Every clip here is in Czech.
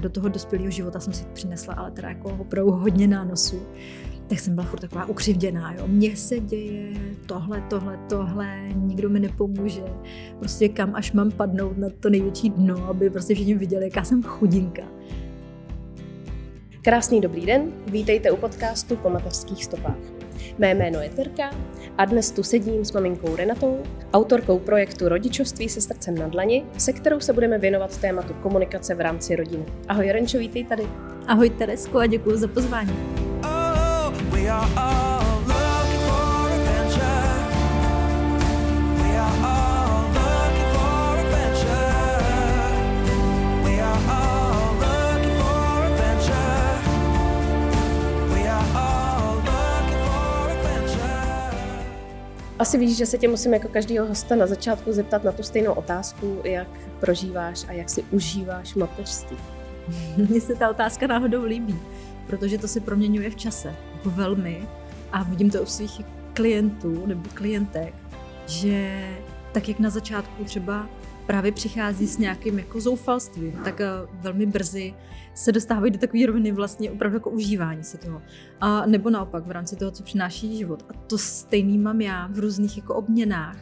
A do toho dospělého života jsem si přinesla ale teda jako opravdu hodně nánosů tak jsem byla furt taková ukřivděná, jo. Mně se děje tohle, tohle, tohle, nikdo mi nepomůže. Prostě kam až mám padnout na to největší dno, aby prostě všichni viděli, jaká jsem chudinka. Krásný dobrý den, vítejte u podcastu Po mateřských stopách. Mé jméno je Terka a dnes tu sedím s maminkou Renatou, autorkou projektu Rodičovství se srdcem na dlani, se kterou se budeme věnovat tématu komunikace v rámci rodiny. Ahoj Renčo, vítej tady. Ahoj Teresko a děkuji za pozvání. Oh, Asi víš, že se tě musím jako každého hosta na začátku zeptat na tu stejnou otázku, jak prožíváš a jak si užíváš mateřství. Mně se ta otázka náhodou líbí, protože to se proměňuje v čase, jako velmi. A vidím to u svých klientů nebo klientek, že tak jak na začátku třeba právě přichází s nějakým jako zoufalstvím, tak eh, velmi brzy se dostávají do takové roviny vlastně opravdu jako užívání si toho. A nebo naopak v rámci toho, co přináší život. A to stejný mám já v různých jako obměnách.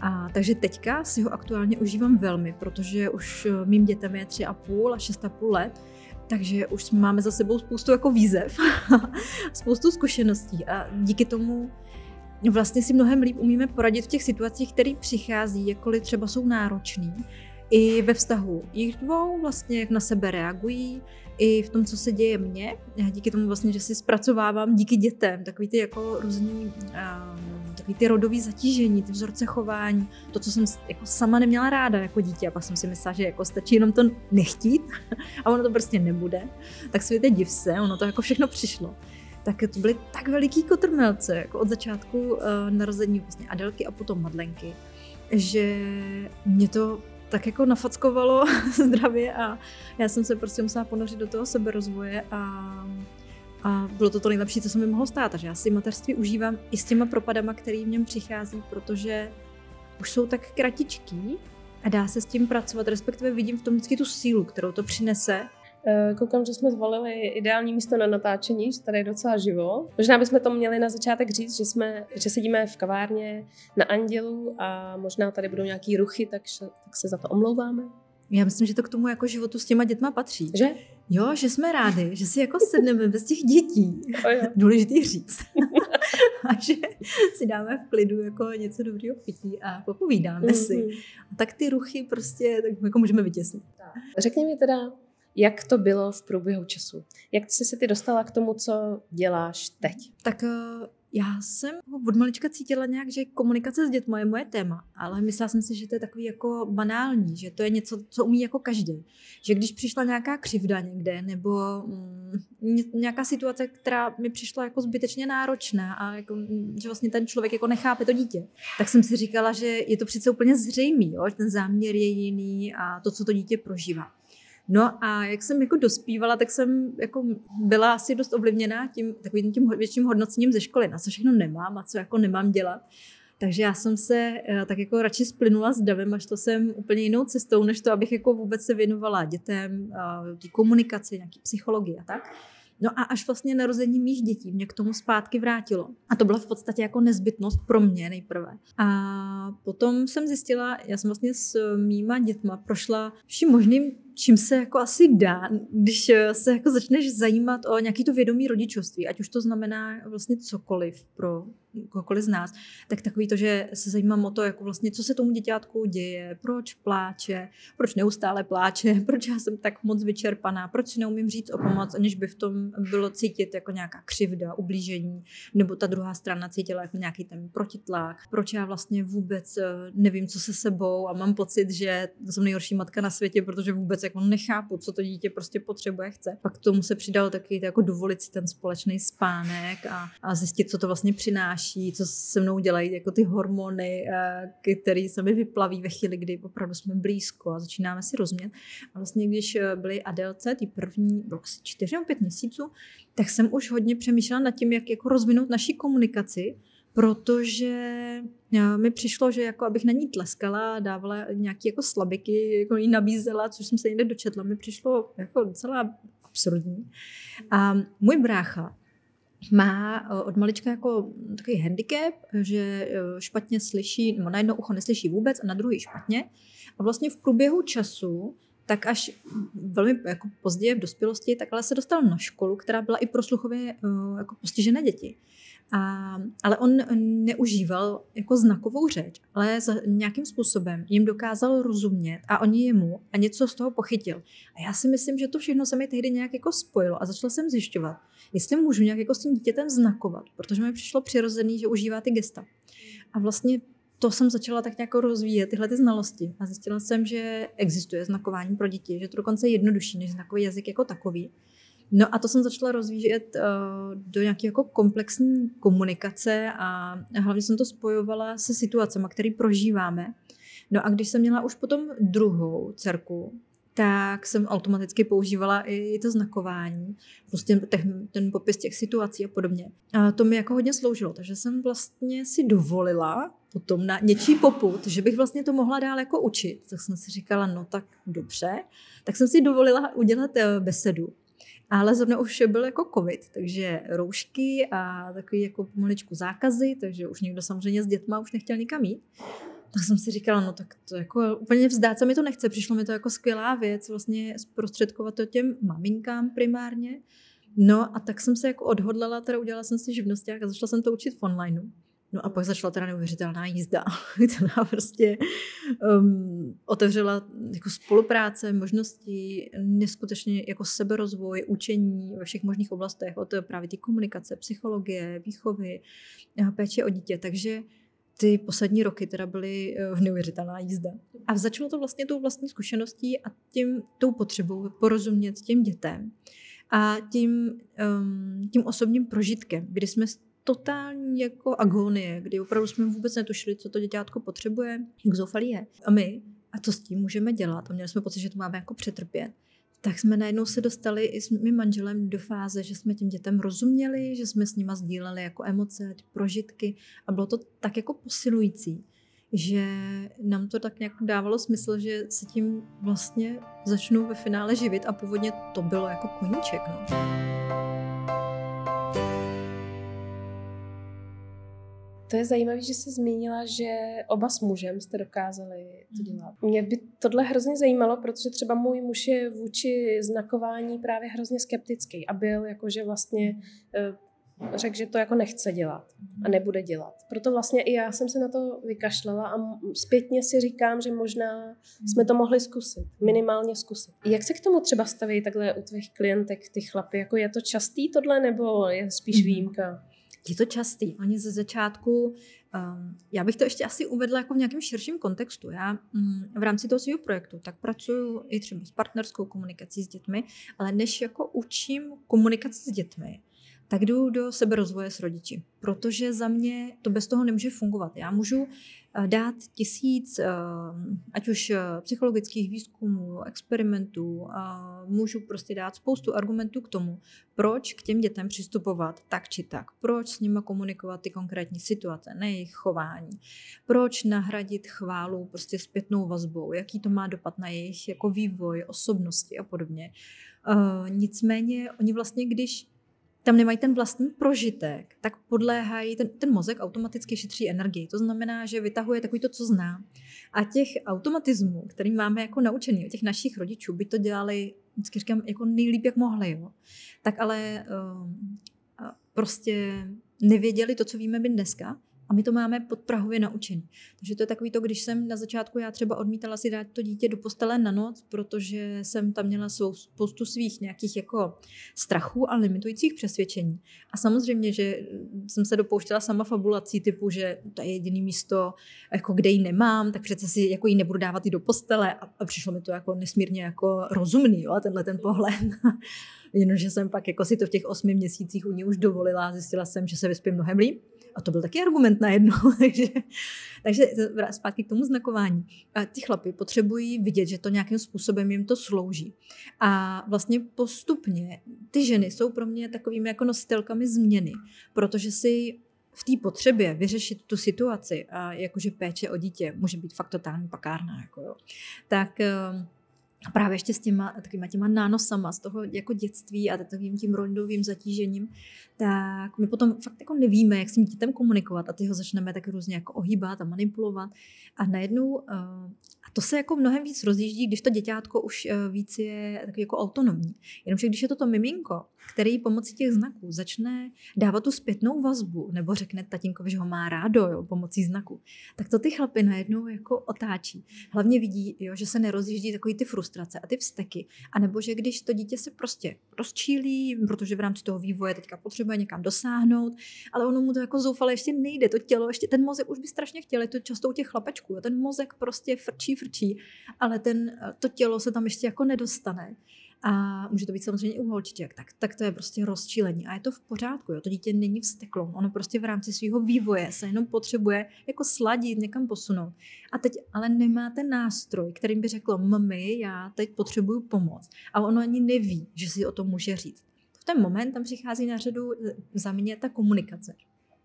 A, takže teďka si ho aktuálně užívám velmi, protože už eh, mým dětem je tři a půl a šest a půl let, takže už máme za sebou spoustu jako výzev, spoustu zkušeností a díky tomu vlastně si mnohem líp umíme poradit v těch situacích, které přichází, jakkoliv třeba jsou náročný, i ve vztahu jich dvou, vlastně jak na sebe reagují, i v tom, co se děje mně. Díky tomu vlastně, že si zpracovávám díky dětem takový ty jako různý um, takový ty rodový zatížení, ty vzorce chování, to, co jsem jako sama neměla ráda jako dítě a pak jsem si myslela, že jako stačí jenom to nechtít a ono to prostě nebude. Tak světe div se, ono to jako všechno přišlo tak to byly tak veliký kotrmelce, jako od začátku uh, narození vlastně Adelky a potom Madlenky, že mě to tak jako nafackovalo zdravě a já jsem se prostě musela ponořit do toho seberozvoje a, a bylo to to nejlepší, co se mi mohlo stát. Takže já si mateřství užívám i s těma propadama, který v něm přichází, protože už jsou tak kratičký a dá se s tím pracovat, respektive vidím v tom vždycky tu sílu, kterou to přinese koukám, že jsme zvolili ideální místo na natáčení, že tady je docela živo. Možná bychom to měli na začátek říct, že, jsme, že sedíme v kavárně na Andělu a možná tady budou nějaký ruchy, tak, tak se za to omlouváme. Já myslím, že to k tomu jako životu s těma dětma patří. Že? Jo, že jsme rádi, že si jako sedneme bez těch dětí. Důležitý říct. a že si dáme v klidu jako něco dobrého pití a popovídáme mm-hmm. si. Mhm. A tak ty ruchy prostě tak jako můžeme vytěsnit. Řekni mi teda, jak to bylo v průběhu času? Jak jsi se ty dostala k tomu, co děláš teď? Tak uh, já jsem od malička cítila nějak, že komunikace s dětmi je moje téma, ale myslela jsem si, že to je takový jako banální, že to je něco, co umí jako každý. Že když přišla nějaká křivda někde, nebo mm, nějaká situace, která mi přišla jako zbytečně náročná a jako, mm, že vlastně ten člověk jako nechápe to dítě, tak jsem si říkala, že je to přece úplně zřejmý, jo? že ten záměr je jiný a to, co to dítě prožívá. No a jak jsem jako dospívala, tak jsem jako byla asi dost ovlivněná tím takovým tím větším hodnocením ze školy, na co všechno nemám a co jako nemám dělat. Takže já jsem se eh, tak jako radši splynula s davem a šla jsem úplně jinou cestou, než to, abych jako vůbec se věnovala dětem, té komunikaci, nějaký psychologii a tak. No a až vlastně narození mých dětí mě k tomu zpátky vrátilo. A to byla v podstatě jako nezbytnost pro mě nejprve. A potom jsem zjistila, já jsem vlastně s mýma dětma prošla vším možným čím se jako asi dá, když se jako začneš zajímat o nějaký to vědomí rodičovství, ať už to znamená vlastně cokoliv pro kohokoliv z nás, tak takový to, že se zajímám o to, jako vlastně, co se tomu děťátku děje, proč pláče, proč neustále pláče, proč já jsem tak moc vyčerpaná, proč si neumím říct o pomoc, aniž by v tom bylo cítit jako nějaká křivda, ublížení, nebo ta druhá strana cítila jako nějaký ten protitlak, proč já vlastně vůbec eh, nevím, co se sebou a mám pocit, že jsem nejhorší matka na světě, protože vůbec jako nechápu, co to dítě prostě potřebuje, chce. Pak k tomu se přidal taky jako dovolit si ten společný spánek a, a zjistit, co to vlastně přináší, co se mnou dělají jako ty hormony, eh, které se mi vyplaví ve chvíli, kdy opravdu jsme blízko a začínáme si rozumět. A vlastně, když eh, byly Adelce, ty první, bylo asi čtyři nebo pět měsíců, tak jsem už hodně přemýšlela nad tím, jak jako rozvinout naši komunikaci, protože eh, mi přišlo, že jako abych na ní tleskala dávala nějaké jako slabiky, jako jí nabízela, což jsem se někde dočetla, mi přišlo jako docela absurdní. A můj brácha má eh, od malička jako takový handicap, že eh, špatně slyší, nebo na jedno ucho neslyší vůbec a na druhý špatně. A vlastně v průběhu času tak až velmi jako později v dospělosti, tak ale se dostal na školu, která byla i pro sluchově jako postižené děti. A, ale on neužíval jako znakovou řeč, ale za, nějakým způsobem jim dokázal rozumět a oni jemu a něco z toho pochytil. A já si myslím, že to všechno se mi tehdy nějak jako spojilo a začala jsem zjišťovat, jestli můžu nějak jako s tím dítětem znakovat, protože mi přišlo přirozený, že užívá ty gesta. A vlastně to jsem začala tak nějak rozvíjet, tyhle ty znalosti. A zjistila jsem, že existuje znakování pro děti, že to dokonce je jednodušší než znakový jazyk jako takový. No a to jsem začala rozvíjet uh, do nějaké jako komplexní komunikace a hlavně jsem to spojovala se situacemi, které prožíváme. No a když jsem měla už potom druhou dcerku, tak jsem automaticky používala i to znakování, prostě ten, ten popis těch situací a podobně. A to mi jako hodně sloužilo, takže jsem vlastně si dovolila potom na něčí poput, že bych vlastně to mohla dál jako učit. Tak jsem si říkala, no tak dobře. Tak jsem si dovolila udělat eh, besedu ale zrovna už byl jako covid, takže roušky a takový jako pomaličku zákazy, takže už někdo samozřejmě s dětma už nechtěl nikam jít. Tak jsem si říkala, no tak to jako úplně vzdát se mi to nechce. Přišlo mi to jako skvělá věc, vlastně zprostředkovat to těm maminkám primárně. No a tak jsem se jako odhodlala, teda udělala jsem si živnosti a začala jsem to učit v onlineu. No a pak začala teda neuvěřitelná jízda, která prostě um, otevřela jako spolupráce, možnosti, neskutečně jako seberozvoj, učení ve všech možných oblastech, od právě ty komunikace, psychologie, výchovy, péče o dítě. Takže ty poslední roky teda byly uh, neuvěřitelná jízda. A začalo to vlastně tou vlastní zkušeností a tím, tou potřebou porozumět těm dětem a tím, um, tím osobním prožitkem, kdy jsme totální jako agonie, kdy opravdu jsme vůbec netušili, co to děťátko potřebuje, jak zoufalý je. A my, a co s tím můžeme dělat, a měli jsme pocit, že to máme jako přetrpět, tak jsme najednou se dostali i s mým manželem do fáze, že jsme těm dětem rozuměli, že jsme s nima sdíleli jako emoce, prožitky a bylo to tak jako posilující, že nám to tak nějak dávalo smysl, že se tím vlastně začnu ve finále živit a původně to bylo jako koníček. No. To je zajímavé, že jsi zmínila, že oba s mužem jste dokázali to dělat. Mě by tohle hrozně zajímalo, protože třeba můj muž je vůči znakování právě hrozně skeptický a byl jakože vlastně eh, řekl, že to jako nechce dělat a nebude dělat. Proto vlastně i já jsem se na to vykašlala a zpětně si říkám, že možná jsme to mohli zkusit, minimálně zkusit. Jak se k tomu třeba staví takhle u tvých klientek ty chlapy? Jako je to častý tohle nebo je spíš mhm. výjimka? Je to častý. Oni ze začátku, um, já bych to ještě asi uvedla jako v nějakém širším kontextu. Já um, v rámci toho svého projektu tak pracuji i třeba s partnerskou komunikací s dětmi, ale než jako učím komunikaci s dětmi, tak jdu do seberozvoje s rodiči, protože za mě to bez toho nemůže fungovat. Já můžu eh, dát tisíc, eh, ať už eh, psychologických výzkumů, experimentů, můžu prostě dát spoustu argumentů k tomu, proč k těm dětem přistupovat tak či tak, proč s nimi komunikovat ty konkrétní situace, ne jejich chování, proč nahradit chválu prostě zpětnou vazbou, jaký to má dopad na jejich jako vývoj, osobnosti a podobně. Nicméně oni vlastně, když tam nemají ten vlastní prožitek, tak podléhají, ten, ten mozek automaticky šetří energii. To znamená, že vytahuje takový to, co zná. A těch automatismů, který máme jako naučený od těch našich rodičů, by to dělali, vždycky říkám, jako nejlíp, jak mohli. Jo. Tak ale um, prostě nevěděli to, co víme my dneska, a my to máme podprahově naučený. Takže to je takový to, když jsem na začátku já třeba odmítala si dát to dítě do postele na noc, protože jsem tam měla svou spoustu svých nějakých jako strachů a limitujících přesvědčení. A samozřejmě, že jsem se dopouštěla sama fabulací typu, že to je jediný místo, jako kde ji nemám, tak přece si jako ji nebudu dávat i do postele. A, a přišlo mi to jako nesmírně jako rozumný, jo, tenhle ten pohled. Jenomže jsem pak jako si to v těch osmi měsících u ní už dovolila, zjistila jsem, že se vyspím mnohem líp a to byl taky argument na jedno. takže, takže zpátky k tomu znakování. A ty chlapy potřebují vidět, že to nějakým způsobem jim to slouží. A vlastně postupně ty ženy jsou pro mě takovými jako nositelkami změny, protože si v té potřebě vyřešit tu situaci, a jakože péče o dítě může být fakt totální pakárna, jako jo, tak ehm, a právě ještě s těma, takovýma těma nánosama z toho jako dětství a takovým tím rodovým zatížením, tak my potom fakt jako nevíme, jak s tím dítem komunikovat a ty ho začneme tak různě jako ohýbat a manipulovat. A najednou, a to se jako mnohem víc rozjíždí, když to děťátko už eh, víc je takový jako autonomní. Jenomže když je to to miminko, který pomocí těch znaků začne dávat tu zpětnou vazbu, nebo řekne tatínkovi, že ho má rádo jo, pomocí znaku, tak to ty chlapy najednou jako otáčí. Hlavně vidí, jo, že se nerozjíždí takový ty frustrace a ty vzteky. A nebo že když to dítě se prostě rozčílí, protože v rámci toho vývoje teďka potřebuje někam dosáhnout, ale ono mu to jako zoufale ještě nejde, to tělo, ještě ten mozek už by strašně chtěl, je to často u těch chlapečků, jo, ten mozek prostě frčí, frčí, ale ten, to tělo se tam ještě jako nedostane a může to být samozřejmě u holčiček, tak, tak to je prostě rozčílení a je to v pořádku, jo? to dítě není vsteklo, ono prostě v rámci svého vývoje se jenom potřebuje jako sladit, někam posunout. A teď ale nemá ten nástroj, kterým by řeklo, mami, já teď potřebuju pomoc. A ono ani neví, že si o tom může říct. V ten moment tam přichází na řadu za mě ta komunikace.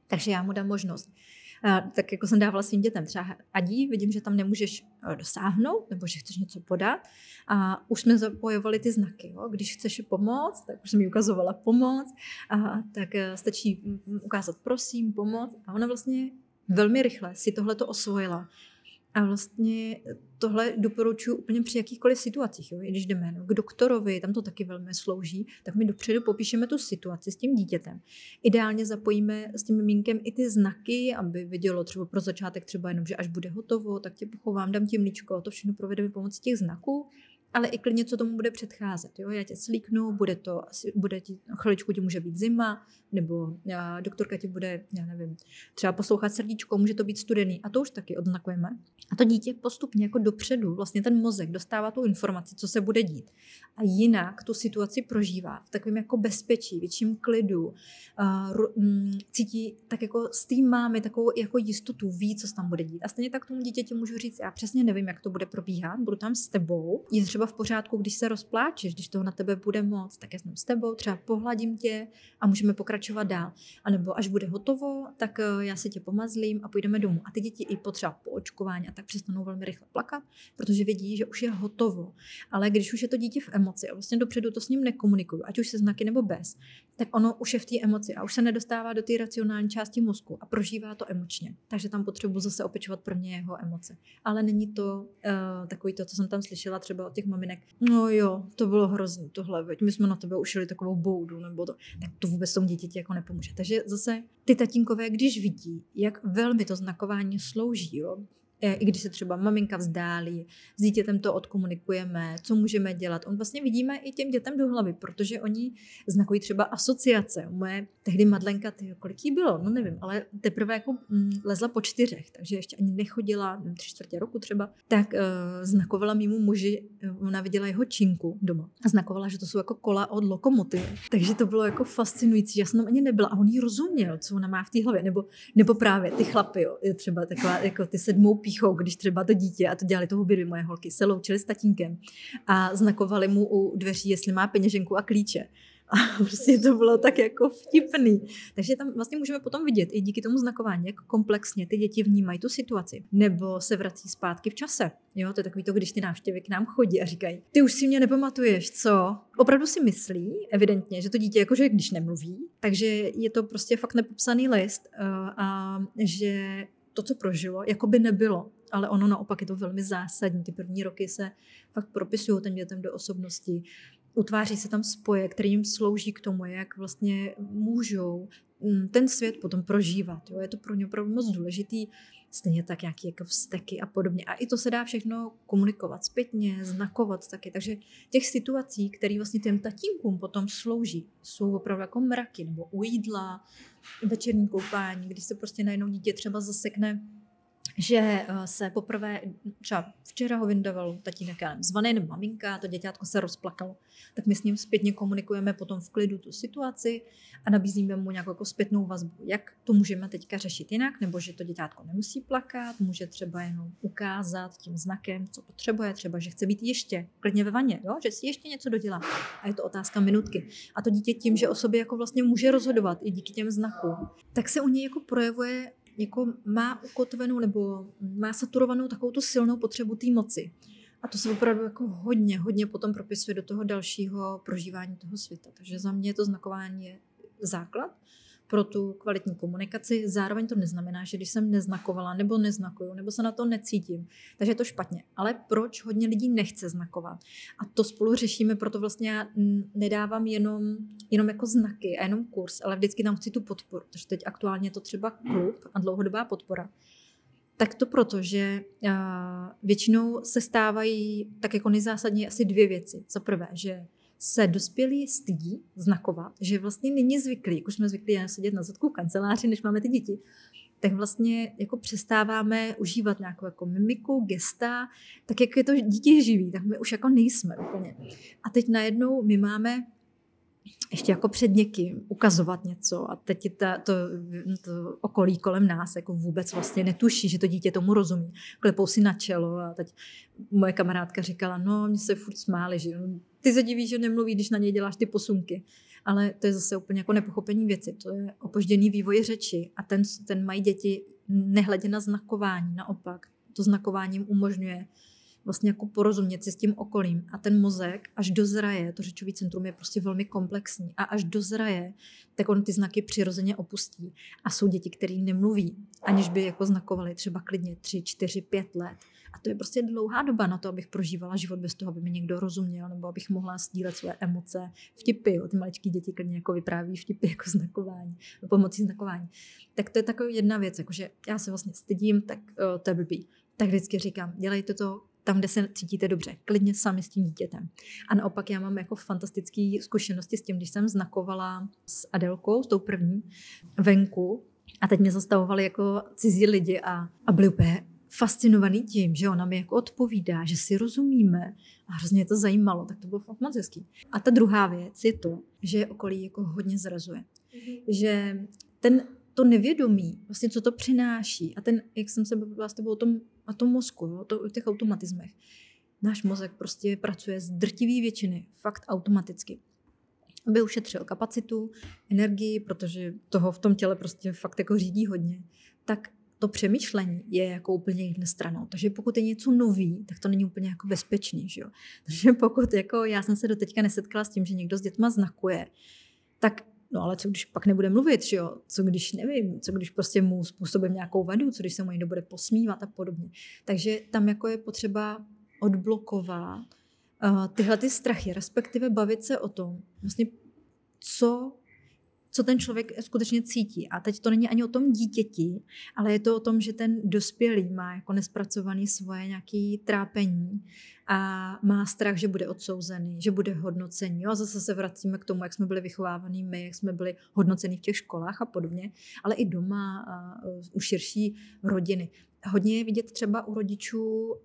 Takže já mu dám možnost tak jako jsem dávala svým dětem třeba adí, vidím, že tam nemůžeš eh, dosáhnout, nebo že chceš něco podat a už jsme zapojovali ty znaky. Jo? Když chceš pomoct, tak už jsem mi ukazovala pomoc, a tak eh, stačí ukázat prosím, pomoc a ona vlastně velmi rychle si tohle to osvojila a vlastně tohle doporučuji úplně při jakýchkoliv situacích. Jo? Když jdeme no, k doktorovi, tam to taky velmi slouží, tak my dopředu popíšeme tu situaci s tím dítětem. Ideálně zapojíme s tím mimínkem i ty znaky, aby vidělo třeba pro začátek třeba jenom, že až bude hotovo, tak tě pochovám, dám ti mlíčko, to všechno provedeme pomocí těch znaků ale i klidně, co tomu bude předcházet. Jo? Já tě slíknu, bude to, bude ti, chviličku ti může být zima, nebo já, doktorka ti bude, já nevím, třeba poslouchat srdíčko, může to být studený. A to už taky odznakujeme. A to dítě postupně jako dopředu, vlastně ten mozek dostává tu informaci, co se bude dít. A jinak tu situaci prožívá v takovém jako bezpečí, větším klidu, a, m, cítí tak jako s tím máme takovou jako jistotu, ví, co se tam bude dít. A stejně tak tomu dítěti můžu říct, já přesně nevím, jak to bude probíhat, budu tam s tebou. Je třeba v pořádku, když se rozpláčeš, když toho na tebe bude moc, tak já jsem s tebou, třeba pohladím tě a můžeme pokračovat dál. A nebo až bude hotovo, tak eh, já si tě pomazlím a půjdeme domů. A ty děti i potřeba po očkování a tak přestanou velmi rychle plakat, protože vědí, že už je hotovo. Ale když už je to dítě v emoci a vlastně dopředu to s ním nekomunikuju, ať už se znaky nebo bez, tak ono už je v té emoci a už se nedostává do té racionální části mozku a prožívá to emočně. Takže tam potřebuji zase opečovat prvně jeho emoce. Ale není to uh, takový to, co jsem tam slyšela třeba od těch maminek. No jo, to bylo hrozný tohle, veď my jsme na tebe ušili takovou boudu nebo to. Tak to vůbec tomu dítěti jako nepomůže. Takže zase ty tatínkové, když vidí, jak velmi to znakování slouží, jo, i když se třeba maminka vzdálí, s dítětem to odkomunikujeme, co můžeme dělat. On vlastně vidíme i těm dětem do hlavy, protože oni znakují třeba asociace. Moje tehdy Madlenka, ty, kolik jí bylo, no nevím, ale teprve jako mm, lezla po čtyřech, takže ještě ani nechodila, nevím, tři čtvrtě roku třeba, tak uh, znakovala mimo muži, ona viděla jeho činku doma a znakovala, že to jsou jako kola od lokomotivy. Takže to bylo jako fascinující, já jsem ani nebyla a on jí rozuměl, co ona má v té hlavě, nebo, nebo právě ty chlapy, jo, třeba taková, jako ty sedmou píchou, když třeba to dítě, a to dělali toho byly moje holky, se loučili s tatínkem a znakovali mu u dveří, jestli má peněženku a klíče. A prostě to bylo tak jako vtipný. Takže tam vlastně můžeme potom vidět i díky tomu znakování, jak komplexně ty děti vnímají tu situaci. Nebo se vrací zpátky v čase. Jo, to je takový to, když ty návštěvy k nám chodí a říkají, ty už si mě nepamatuješ, co? Opravdu si myslí, evidentně, že to dítě jakože když nemluví, takže je to prostě fakt nepopsaný list eh, a že to, co prožilo, jako by nebylo. Ale ono naopak je to velmi zásadní. Ty první roky se fakt propisují těm dětem do osobnosti. Utváří se tam spoje, které jim slouží k tomu, jak vlastně můžou mm, ten svět potom prožívat. Jo? Je to pro ně opravdu moc důležitý. Stejně tak nějaké jako vzteky a podobně. A i to se dá všechno komunikovat zpětně, znakovat taky. Takže těch situací, které vlastně těm tatínkům potom slouží, jsou opravdu jako mraky, nebo u jídla, večerní koupání, když se prostě najednou dítě třeba zasekne že eh, se poprvé, třeba včera ho vyndaval tatínek, já zvaný nebo maminka, to děťátko se rozplakalo, tak my s ním zpětně komunikujeme potom v klidu tu situaci a nabízíme mu nějakou jako zpětnou vazbu, jak to můžeme teďka řešit jinak, nebo že to děťátko nemusí plakat, může třeba jenom ukázat tím znakem, co potřebuje, třeba, že chce být ještě klidně ve vaně, jo? že si ještě něco dodělá. A je to otázka minutky. A to dítě tím, že o sobě jako vlastně může rozhodovat i díky těm znakům, tak se u něj jako projevuje jako má ukotvenou nebo má saturovanou takovou tu silnou potřebu té moci. A to se opravdu jako hodně, hodně potom propisuje do toho dalšího prožívání toho světa. Takže za mě to znakování je základ pro tu kvalitní komunikaci. Zároveň to neznamená, že když jsem neznakovala nebo neznakuju, nebo se na to necítím, takže je to špatně. Ale proč hodně lidí nechce znakovat? A to spolu řešíme, proto vlastně já nedávám jenom, jenom jako znaky a jenom kurz, ale vždycky tam chci tu podporu. Takže teď aktuálně je to třeba klub a dlouhodobá podpora. Tak to proto, že většinou se stávají tak jako nejzásadně asi dvě věci. Za prvé, že se dospělí stydí znakovat, že vlastně není zvyklý, jak už jsme zvyklí sedět na zadku kanceláři, než máme ty děti, tak vlastně jako přestáváme užívat nějakou jako mimiku, gesta, tak jak je to dítě živý, tak my už jako nejsme úplně. A teď najednou my máme ještě jako před někým ukazovat něco a teď ta, to, to okolí kolem nás jako vůbec vlastně netuší, že to dítě tomu rozumí. Klepou si na čelo a teď moje kamarádka říkala, no, mě se furt smáli, že ty se divíš, že nemluví, když na něj děláš ty posunky. Ale to je zase úplně jako nepochopení věci. To je opožděný vývoj řeči a ten, ten mají děti nehledě na znakování. Naopak, to znakování jim umožňuje vlastně jako porozumět si s tím okolím. A ten mozek, až dozraje, to řečový centrum je prostě velmi komplexní, a až dozraje, tak on ty znaky přirozeně opustí. A jsou děti, které nemluví, aniž by jako znakovali třeba klidně 3, 4, 5 let. A to je prostě dlouhá doba na to, abych prožívala život bez toho, aby mi někdo rozuměl, nebo abych mohla sdílet své emoce, vtipy. Jo. Ty maličké děti klidně jako vypráví vtipy jako znakování, pomocí znakování. Tak to je taková jedna věc, jakože já se vlastně stydím, tak uh, to je blbý. Tak vždycky říkám, dělejte to tam, kde se cítíte dobře, klidně sami s tím dítětem. A naopak já mám jako fantastické zkušenosti s tím, když jsem znakovala s Adelkou, s tou první, venku, a teď mě zastavovali jako cizí lidi a, a byli úplně fascinovaný tím, že ona mi jako odpovídá, že si rozumíme a hrozně to zajímalo, tak to bylo fakt moc hezký. A ta druhá věc je to, že okolí jako hodně zrazuje. Mm-hmm. Že ten, to nevědomí, vlastně co to přináší a ten, jak jsem se bavila s tebou o tom, o tom mozku, jo, to, o těch automatismech, náš mozek prostě pracuje z drtivý většiny, fakt automaticky aby ušetřil kapacitu, energii, protože toho v tom těle prostě fakt jako řídí hodně, tak to přemýšlení je jako úplně jiné stranou. Takže pokud je něco nový, tak to není úplně jako bezpečný. Že jo? Takže pokud jako já jsem se do teďka nesetkala s tím, že někdo s dětma znakuje, tak no ale co když pak nebude mluvit, že jo? Co když nevím, co když prostě mu způsobím nějakou vadu, co když se mu někdo bude posmívat a podobně. Takže tam jako je potřeba odblokovat uh, tyhle ty strachy, respektive bavit se o tom, vlastně co co ten člověk skutečně cítí. A teď to není ani o tom dítěti, ale je to o tom, že ten dospělý má jako nespracovaný svoje nějaké trápení a má strach, že bude odsouzený, že bude hodnocený. A zase se vracíme k tomu, jak jsme byli vychovávaní my, jak jsme byli hodnoceni v těch školách a podobně, ale i doma a u širší rodiny. Hodně je vidět třeba u rodičů,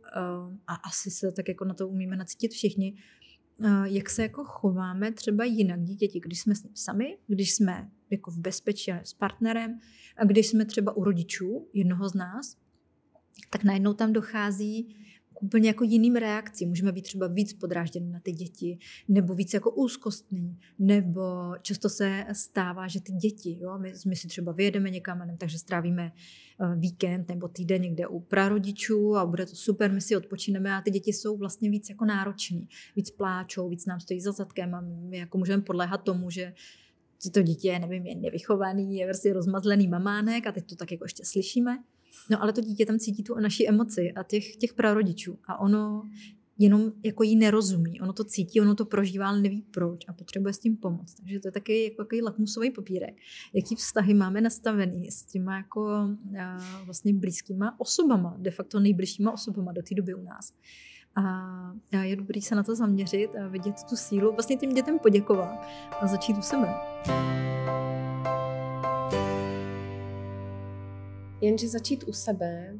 a asi se tak jako na to umíme nacítit všichni, jak se jako chováme třeba jinak dítěti, když jsme s ním sami, když jsme jako v bezpečí s partnerem a když jsme třeba u rodičů jednoho z nás, tak najednou tam dochází k úplně jako jiným reakcím. Můžeme být třeba víc podrážděni na ty děti, nebo víc jako úzkostný, nebo často se stává, že ty děti, jo, my, my si třeba vyjedeme někam, takže strávíme uh, víkend nebo týden někde u prarodičů a bude to super, my si odpočineme a ty děti jsou vlastně víc jako nároční, víc pláčou, víc nám stojí za zadkem a my jako můžeme podléhat tomu, že to dítě, nevím, je nevychovaný, je prostě rozmazlený mamánek a teď to tak jako ještě slyšíme. No ale to dítě tam cítí tu naší emoci a těch, těch prarodičů a ono jenom jako jí nerozumí. Ono to cítí, ono to prožívá, ale neví proč a potřebuje s tím pomoct. Takže to je taky jako takový lakmusový papírek. Jaký vztahy máme nastavený s těma jako a, vlastně blízkýma osobama, de facto nejbližšíma osobama do té doby u nás. A je dobrý se na to zaměřit a vidět tu sílu, vlastně tím dětem poděkovat a začít u sebe. Jenže začít u sebe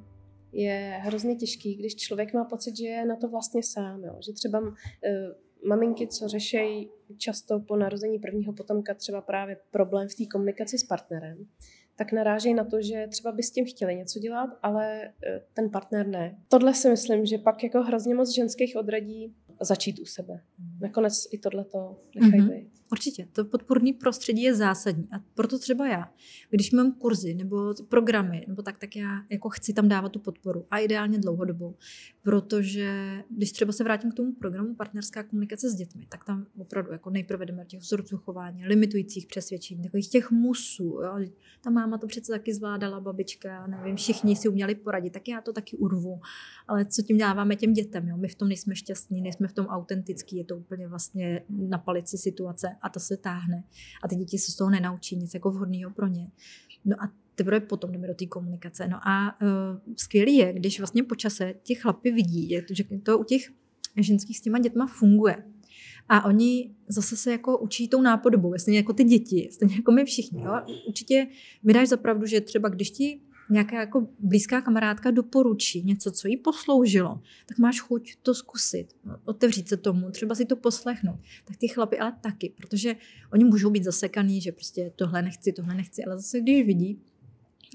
je hrozně těžký, když člověk má pocit, že je na to vlastně sám. Jo? Že třeba uh, maminky, co řeší často po narození prvního potomka třeba právě problém v té komunikaci s partnerem, tak narážejí na to, že třeba by s tím chtěli něco dělat, ale eh, ten partner ne. Tohle si myslím, že pak jako hrozně moc ženských odradí začít u sebe. Mhm. Nakonec i tohle to nechají mm-hmm. být. Určitě, to podpůrný prostředí je zásadní a proto třeba já, když mám kurzy nebo programy, nebo tak, tak já jako chci tam dávat tu podporu a ideálně dlouhodobou, protože když třeba se vrátím k tomu programu partnerská komunikace s dětmi, tak tam opravdu jako nejprve jdeme těch vzorců chování, limitujících přesvědčení, takových těch musů. Jo? Ta máma to přece taky zvládala, babička, nevím, všichni si uměli poradit, tak já to taky urvu. Ale co tím dáváme těm dětem? Jo? My v tom nejsme šťastní, nejsme v tom autentický, je to úplně vlastně na palici situace a to se táhne. A ty děti se z toho nenaučí nic jako vhodného pro ně. No a teprve potom jdeme do té komunikace. No a uh, skvělý je, když vlastně po čase ti chlapi vidí, je že to u těch ženských s těma dětma funguje. A oni zase se jako učí tou nápodobou, stejně jako ty děti, stejně jako my všichni. Jo? Určitě mi dáš zapravdu, že třeba když ti nějaká jako blízká kamarádka doporučí něco, co jí posloužilo, tak máš chuť to zkusit, otevřít se tomu, třeba si to poslechnout. Tak ty chlapy ale taky, protože oni můžou být zasekaný, že prostě tohle nechci, tohle nechci, ale zase když vidí,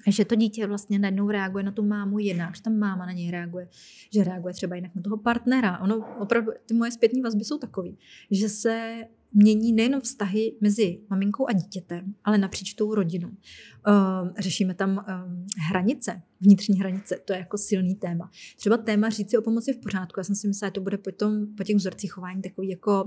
že to dítě vlastně najednou reaguje na tu mámu jinak, že ta máma na něj reaguje, že reaguje třeba jinak na toho partnera. Ono opravdu, ty moje zpětní vazby jsou takové, že se mění nejenom vztahy mezi maminkou a dítětem, ale napříč tou rodinou. Uh, řešíme tam um, hranice, vnitřní hranice, to je jako silný téma. Třeba téma říct si o pomoci v pořádku, já jsem si myslela, že to bude po, tom, po těch vzorcích chování takový jako,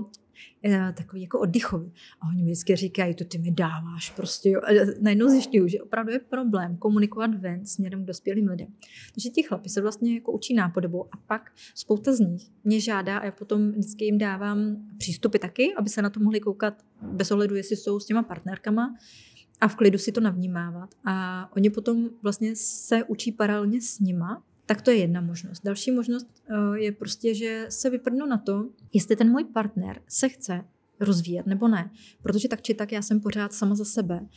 uh, takový jako oddychový. A oni mi vždycky říkají, to ty mi dáváš prostě. A najednou zjišťuju, že opravdu je problém komunikovat ven směrem k dospělým lidem. Takže ti chlapi se vlastně jako učí nápodobou a pak spousta z nich mě žádá a já potom vždycky jim dávám přístupy taky, aby se na to mohli koukat bez ohledu, jestli jsou s těma partnerkama, a v klidu si to navnímávat. A oni potom vlastně se učí paralelně s nima, tak to je jedna možnost. Další možnost eh, je prostě, že se vyprdnu na to, jestli ten můj partner se chce rozvíjet nebo ne. Protože tak či tak já jsem pořád sama za sebe.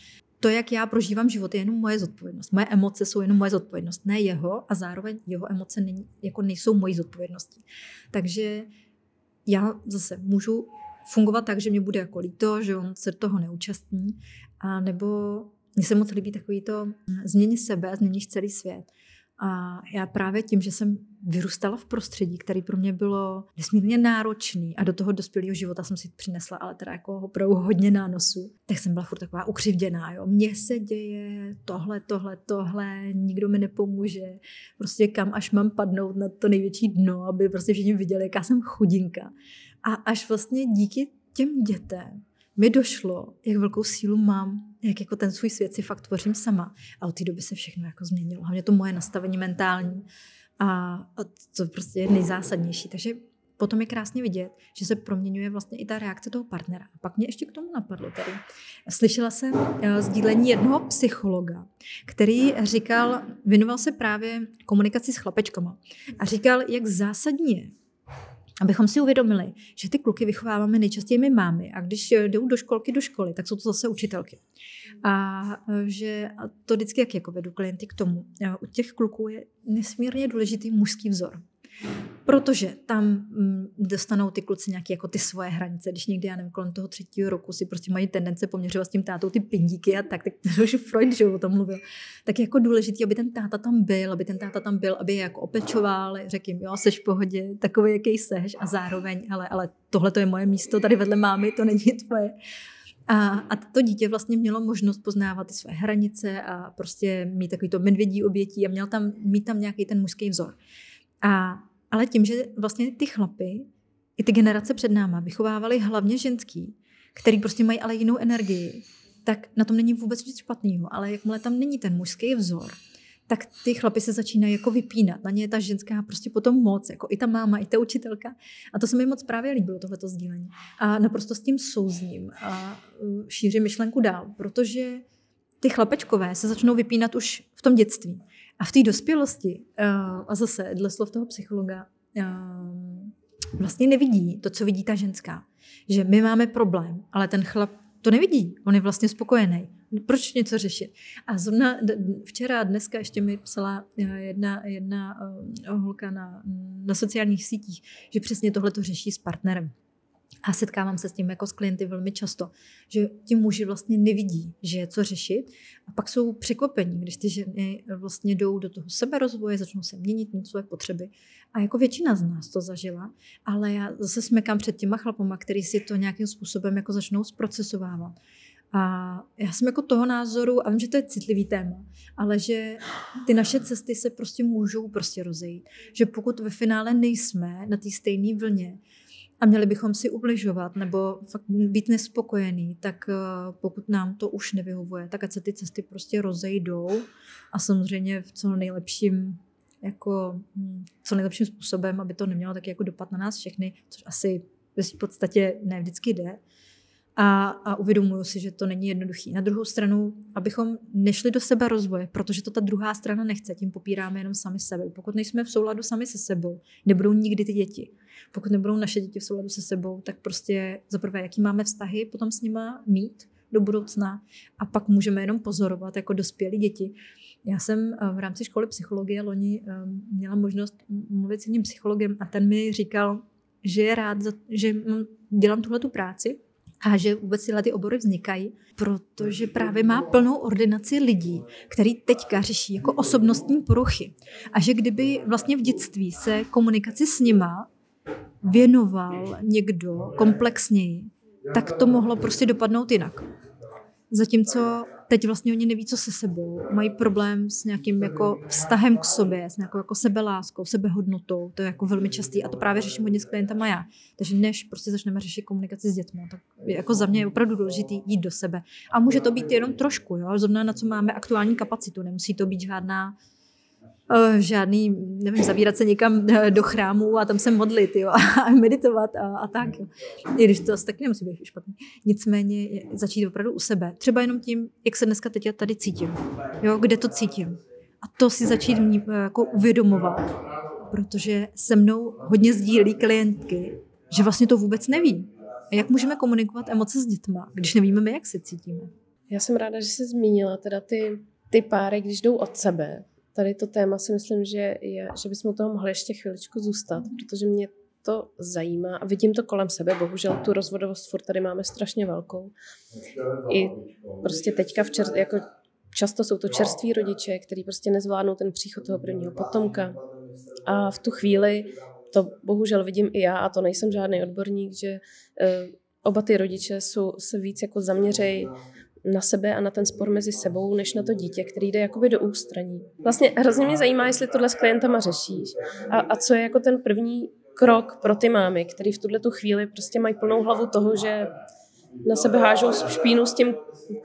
To, jak já prožívám život, je jenom moje zodpovědnost. Moje emoce jsou jenom moje zodpovědnost, ne jeho a zároveň jeho emoce není, jako nejsou mojí zodpovědností. Takže já zase můžu fungovat tak, že mě bude jako líto, že on se toho neúčastní, a nebo mně se moc líbí takový to hm, změní sebe, změníš celý svět. A já právě tím, že jsem vyrůstala v prostředí, který pro mě bylo nesmírně náročný a do toho dospělého života jsem si přinesla, ale teda jako opravdu hodně nánosů, tak jsem byla furt taková ukřivděná. Jo. Mně se děje tohle, tohle, tohle, nikdo mi nepomůže. Prostě kam až mám padnout na to největší dno, aby prostě všichni viděli, jaká jsem chudinka. A až vlastně díky těm dětem mi došlo, jak velkou sílu mám, jak jako ten svůj svět si fakt tvořím sama. A od té doby se všechno jako změnilo. Hlavně to moje nastavení mentální. A, a to prostě je nejzásadnější. Takže potom je krásně vidět, že se proměňuje vlastně i ta reakce toho partnera. A pak mě ještě k tomu napadlo tady. Slyšela jsem uh, sdílení jednoho psychologa, který říkal, věnoval se právě komunikaci s chlapečkama a říkal, jak zásadní je abychom si uvědomili, že ty kluky vychováváme nejčastěji my mámy a když jdou do školky, do školy, tak jsou to zase učitelky. A že a to vždycky, jak jako vedu klienty k tomu, u těch kluků je nesmírně důležitý mužský vzor. Protože tam mm, dostanou ty kluci nějaké jako ty svoje hranice. Když někdy, já nevím, kolem toho třetího roku si prostě mají tendence poměřovat s tím tátou ty pindíky a tak, tak to už Freud, že o tom mluvil. Tak je jako důležité, aby ten táta tam byl, aby ten táta tam byl, aby je jako opečoval, řekl jim, jo, seš v pohodě, takový, jaký seš a zároveň, ale, ale tohle to je moje místo, tady vedle mámy, to není tvoje. A, a to dítě vlastně mělo možnost poznávat ty své hranice a prostě mít takový to medvědí obětí a měl tam, mít tam nějaký ten mužský vzor. A ale tím, že vlastně ty chlapy, i ty generace před náma vychovávali hlavně ženský, který prostě mají ale jinou energii, tak na tom není vůbec nic špatného. Ale jakmile tam není ten mužský vzor, tak ty chlapy se začínají jako vypínat. Na ně je ta ženská prostě potom moc, jako i ta máma, i ta učitelka. A to se mi moc právě líbilo, tohleto sdílení. A naprosto s tím souzním a uh, šířím myšlenku dál, protože ty chlapečkové se začnou vypínat už v tom dětství. A v té dospělosti, uh, a zase dle slov toho psychologa, uh, vlastně nevidí to, co vidí ta ženská. Že my máme problém, ale ten chlap to nevidí, on je vlastně spokojený. Proč něco řešit? A zrovna včera a dneska ještě mi psala eh, jedna, jedna holka na, na sociálních sítích, že přesně tohle to řeší s partnerem. A setkávám se s tím jako s klienty velmi často, že ti muži vlastně nevidí, že je co řešit a pak jsou překvapení, když ty ženy vlastně jdou do toho seberozvoje, začnou se měnit, mít svoje potřeby. A jako většina z nás to zažila, ale já zase smekám před těma chlapama, který si to nějakým způsobem jako začnou zprocesovávat. A já jsem jako toho názoru, a vím, že to je citlivý téma, ale že ty naše cesty se prostě můžou prostě rozejít. Že pokud ve finále nejsme na té stejné vlně, a měli bychom si ubližovat nebo fakt být nespokojený, tak eh, pokud nám to už nevyhovuje, tak ať se ty cesty prostě rozejdou a samozřejmě v co nejlepším jako hm, co nejlepším způsobem, aby to nemělo taky jako dopad na nás všechny, což asi v podstatě ne vždycky jde, a, a uvědomuju si, že to není jednoduchý. Na druhou stranu, abychom nešli do sebe rozvoje, protože to ta druhá strana nechce, tím popíráme jenom sami sebe. Pokud nejsme v souladu sami se sebou, nebudou nikdy ty děti. Pokud nebudou naše děti v souladu se sebou, tak prostě zaprvé, jaký máme vztahy potom s nima mít do budoucna a pak můžeme jenom pozorovat jako dospělí děti. Já jsem eh, v rámci školy psychologie loni eh, měla možnost mluvit s jedním psychologem a ten mi říkal, že je rád, že dělám tuhle tu práci, a že vůbec tyhle ty obory vznikají, protože právě má plnou ordinaci lidí, který teďka řeší jako osobnostní poruchy. A že kdyby vlastně v dětství se komunikaci s nima věnoval někdo komplexněji, tak to mohlo prostě dopadnout jinak. Zatímco teď vlastně oni neví, co se sebou. Mají problém s nějakým jako vztahem k sobě, s nějakou jako sebeláskou, sebehodnotou. To je jako velmi častý a to právě řeším hodně s klientama já. Takže než prostě začneme řešit komunikaci s dětmi, tak jako za mě je opravdu důležité jít do sebe. A může to být jenom trošku, jo? zrovna na co máme aktuální kapacitu. Nemusí to být žádná žádný, nevím, zavírat se někam eh, do chrámu a tam se modlit jo, a meditovat a, a tak. Jo. I když to taky nemusí být špatný. Nicméně začít opravdu u sebe. Třeba jenom tím, jak se dneska teď tady cítím. Jo, kde to cítím. A to si začít mě, eh, jako uvědomovat. Protože se mnou hodně sdílí klientky, že vlastně to vůbec neví. A jak můžeme komunikovat emoce s dětma, když nevíme my, jak se cítíme? Já jsem ráda, že jsi zmínila teda ty, ty páry, když jdou od sebe, tady to téma si myslím, že, je, že bychom u toho mohli ještě chviličku zůstat, protože mě to zajímá a vidím to kolem sebe. Bohužel tu rozvodovost furt tady máme strašně velkou. I prostě teďka v čer, jako často jsou to čerství rodiče, kteří prostě nezvládnou ten příchod toho prvního potomka. A v tu chvíli to bohužel vidím i já, a to nejsem žádný odborník, že uh, oba ty rodiče jsou, se víc jako zaměřejí na sebe a na ten spor mezi sebou, než na to dítě, který jde jakoby do ústraní. Vlastně hrozně mě zajímá, jestli tohle s klientama řešíš a, a co je jako ten první krok pro ty mámy, který v tuhle tu chvíli prostě mají plnou hlavu toho, že na sebe hážou špínu s tím,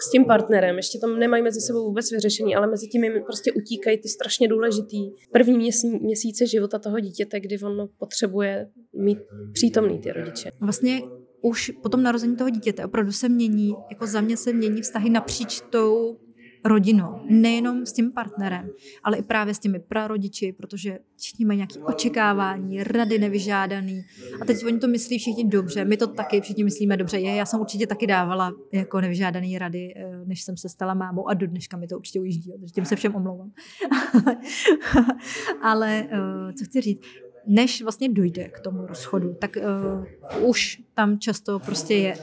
s tím partnerem. Ještě tam nemají mezi sebou vůbec vyřešení, ale mezi tím jim prostě utíkají ty strašně důležitý první měsíc, měsíce života toho dítěte, kdy on potřebuje mít přítomný ty rodiče. Vlastně už po tom narození toho dítěte opravdu se mění, jako za mě se mění vztahy napříč tou rodinou, nejenom s tím partnerem, ale i právě s těmi prarodiči, protože všichni mají nějaké očekávání, rady nevyžádaný. A teď oni to myslí všichni dobře, my to taky všichni myslíme dobře. Je, já jsem určitě taky dávala jako nevyžádané rady, eh, než jsem se stala mámou a do dneška mi to určitě ujíždí, takže tím se všem omlouvám. ale eh, co chci říct, než vlastně dojde k tomu rozchodu, tak uh, už tam často prostě je,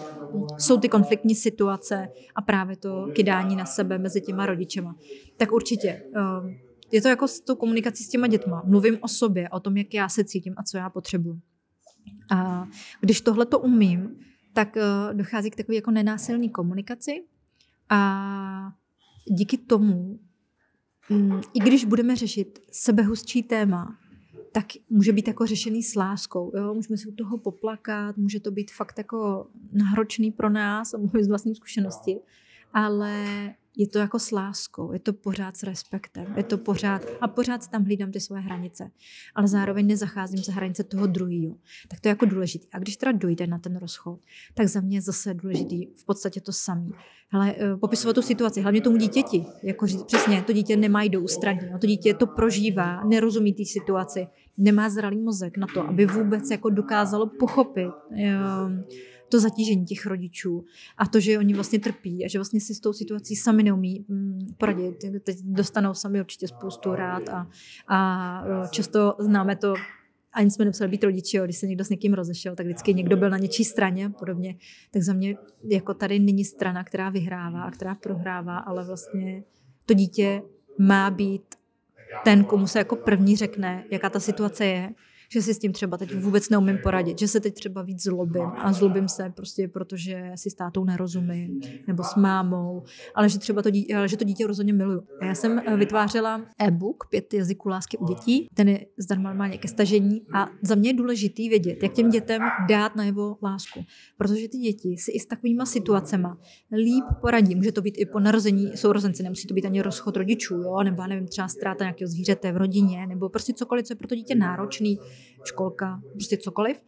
jsou ty konfliktní situace a právě to kydání na sebe mezi těma rodičema. Tak určitě uh, je to jako s tou komunikací s těma dětma. Mluvím o sobě, o tom, jak já se cítím a co já potřebuji. A když tohle to umím, tak uh, dochází k takové jako nenásilní komunikaci a díky tomu, um, i když budeme řešit sebehustší téma, tak může být jako řešený s láskou. Jo? Můžeme si u toho poplakat, může to být fakt jako náročný pro nás, a mluvím z vlastní zkušenosti, ale je to jako s láskou, je to pořád s respektem, je to pořád, a pořád tam hlídám ty svoje hranice, ale zároveň nezacházím za hranice toho druhého. Tak to je jako důležité. A když teda dojde na ten rozchod, tak za mě je zase důležitý v podstatě to samé. Ale uh, popisovat tu situaci, hlavně tomu dítěti, jako říct, přesně, to dítě nemá do ústraní, to dítě to prožívá, nerozumí té situaci, nemá zralý mozek na to, aby vůbec jako dokázalo pochopit ehm, to zatížení těch rodičů a to, že oni vlastně trpí a že vlastně si s tou situací sami neumí mm, poradit. Teď dostanou sami určitě spoustu rád a, a často známe to ani jsme nemuseli být rodiči, jo. když se někdo s někým rozešel, tak vždycky někdo byl na něčí straně a podobně. Tak za mě jako tady není strana, která vyhrává a která prohrává, ale vlastně to dítě má být ten, komu se jako první řekne, jaká ta situace je že si s tím třeba teď vůbec neumím poradit, že se teď třeba víc zlobím a zlobím se prostě, protože si s tátou nerozumím nebo s mámou, ale že třeba to dítě, ale že to dítě rozhodně miluju. A já jsem eh, vytvářela e-book Pět jazyků lásky u dětí, ten je zdarma normálně ke stažení a za mě je důležitý vědět, jak těm dětem dát na jeho lásku, protože ty děti si i s takovýma situacemi líp poradí. Může to být i po narození sourozenci, nemusí to být ani rozchod rodičů, jo? nebo nevím, třeba ztráta nějakého zvířete v rodině, nebo prostě cokoliv, co je pro to dítě náročný, školka, prostě cokoliv,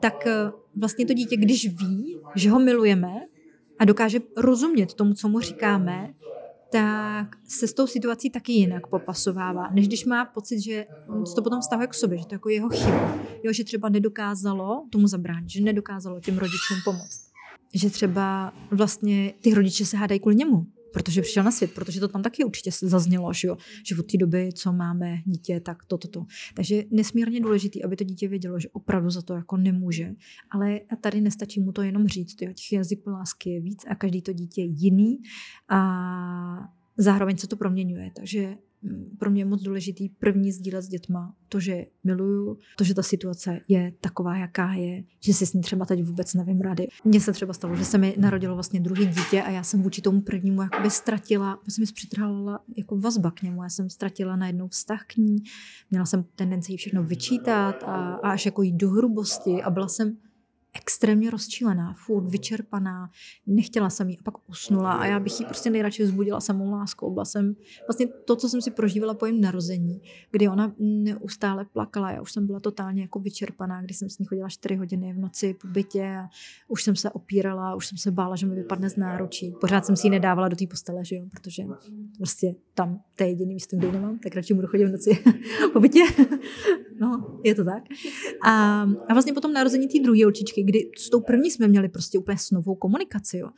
tak e, vlastně to dítě, když ví, že ho milujeme a dokáže rozumět tomu, co mu říkáme, tak se s tou situací taky jinak popasovává, než když má pocit, že se to potom vztahuje k sobě, že to jako jeho chyba. Jo, že třeba nedokázalo tomu zabránit, že nedokázalo těm rodičům pomoct. Že třeba vlastně ty rodiče se hádají kvůli němu protože přišel na svět, protože to tam taky určitě zaznělo, že, jo, že od té doby, co máme dítě, tak toto, to, to. Takže nesmírně důležitý, aby to dítě vědělo, že opravdu za to jako nemůže. Ale tady nestačí mu to jenom říct, jo, těch jazyků lásky je víc a každý to dítě je jiný a zároveň se to proměňuje. Takže pro mě je moc důležitý první sdílet s dětma to, že miluju, to, že ta situace je taková, jaká je, že si s ní třeba teď vůbec nevím rady. Mně se třeba stalo, že se mi narodilo vlastně druhé dítě a já jsem vůči tomu prvnímu jakoby ztratila, jsem mi přitrhala jako vazba k němu, já jsem ztratila najednou vztah k ní, měla jsem tendenci jí všechno vyčítat a, a až jako jít do hrubosti a byla jsem extrémně rozčilená, furt vyčerpaná, nechtěla jsem jí a pak usnula a já bych ji prostě nejradši vzbudila samou láskou. Byla jsem vlastně to, co jsem si prožívala po jejím narození, kdy ona neustále plakala, já už jsem byla totálně jako vyčerpaná, kdy jsem s ní chodila 4 hodiny v noci po bytě a už jsem se opírala, už jsem se bála, že mi vypadne z náručí. Pořád jsem si ji nedávala do té postele, že jo, protože prostě tam to je jediný místo, kde nemám, tak radši budu chodit v noci po bytě. no, je to tak. A, a vlastně potom narození té druhé holčičky, kdy s tou první jsme měli prostě úplně snovou komunikaci, jo,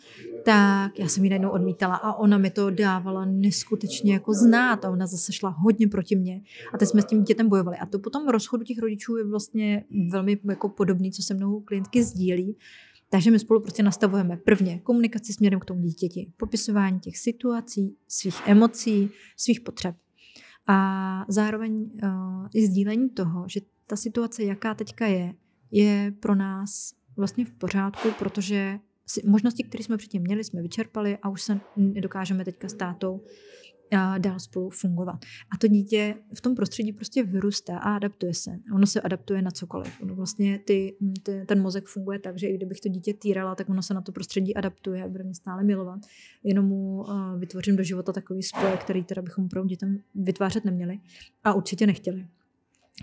tak já jsem ji najednou odmítala a ona mi to dávala neskutečně jako znát a ona zase šla hodně proti mně a teď jsme s tím dětem bojovali. A to potom rozchodu těch rodičů je vlastně velmi jako podobný, co se mnou klientky sdílí, takže my spolu prostě nastavujeme prvně komunikaci směrem k tomu dítěti, popisování těch situací, svých emocí, svých potřeb. A zároveň uh, i sdílení toho, že ta situace, jaká teďka je, je pro nás vlastně v pořádku, protože možnosti, které jsme předtím měli, jsme vyčerpali a už se nedokážeme teďka s tátou dál spolu fungovat. A to dítě v tom prostředí prostě vyrůstá a adaptuje se. Ono se adaptuje na cokoliv. Ono vlastně ty, ty, ten mozek funguje tak, že i kdybych to dítě týrala, tak ono se na to prostředí adaptuje a bude mě stále milovat. Jenom mu uh, vytvořím do života takový spoj, který teda bychom pro dětem vytvářet neměli a určitě nechtěli.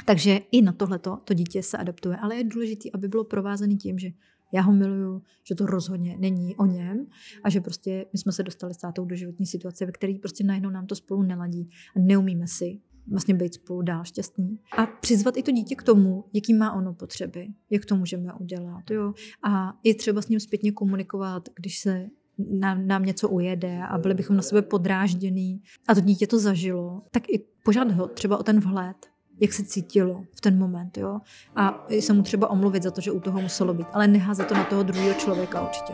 Takže i na tohleto to dítě se adaptuje, ale je důležité, aby bylo provázané tím, že já ho miluju, že to rozhodně není o něm a že prostě my jsme se dostali s tátou do životní situace, ve které prostě najednou nám to spolu neladí a neumíme si vlastně být spolu dál šťastný. A přizvat i to dítě k tomu, jaký má ono potřeby, jak to můžeme udělat. Jo? A je třeba s ním zpětně komunikovat, když se nám, nám něco ujede a byli bychom na sebe podrážděný a to dítě to zažilo, tak i požádat ho třeba o ten vhled, jak se cítilo v ten moment, jo. A se mu třeba omluvit za to, že u toho muselo být, ale neházet to na toho druhého člověka určitě.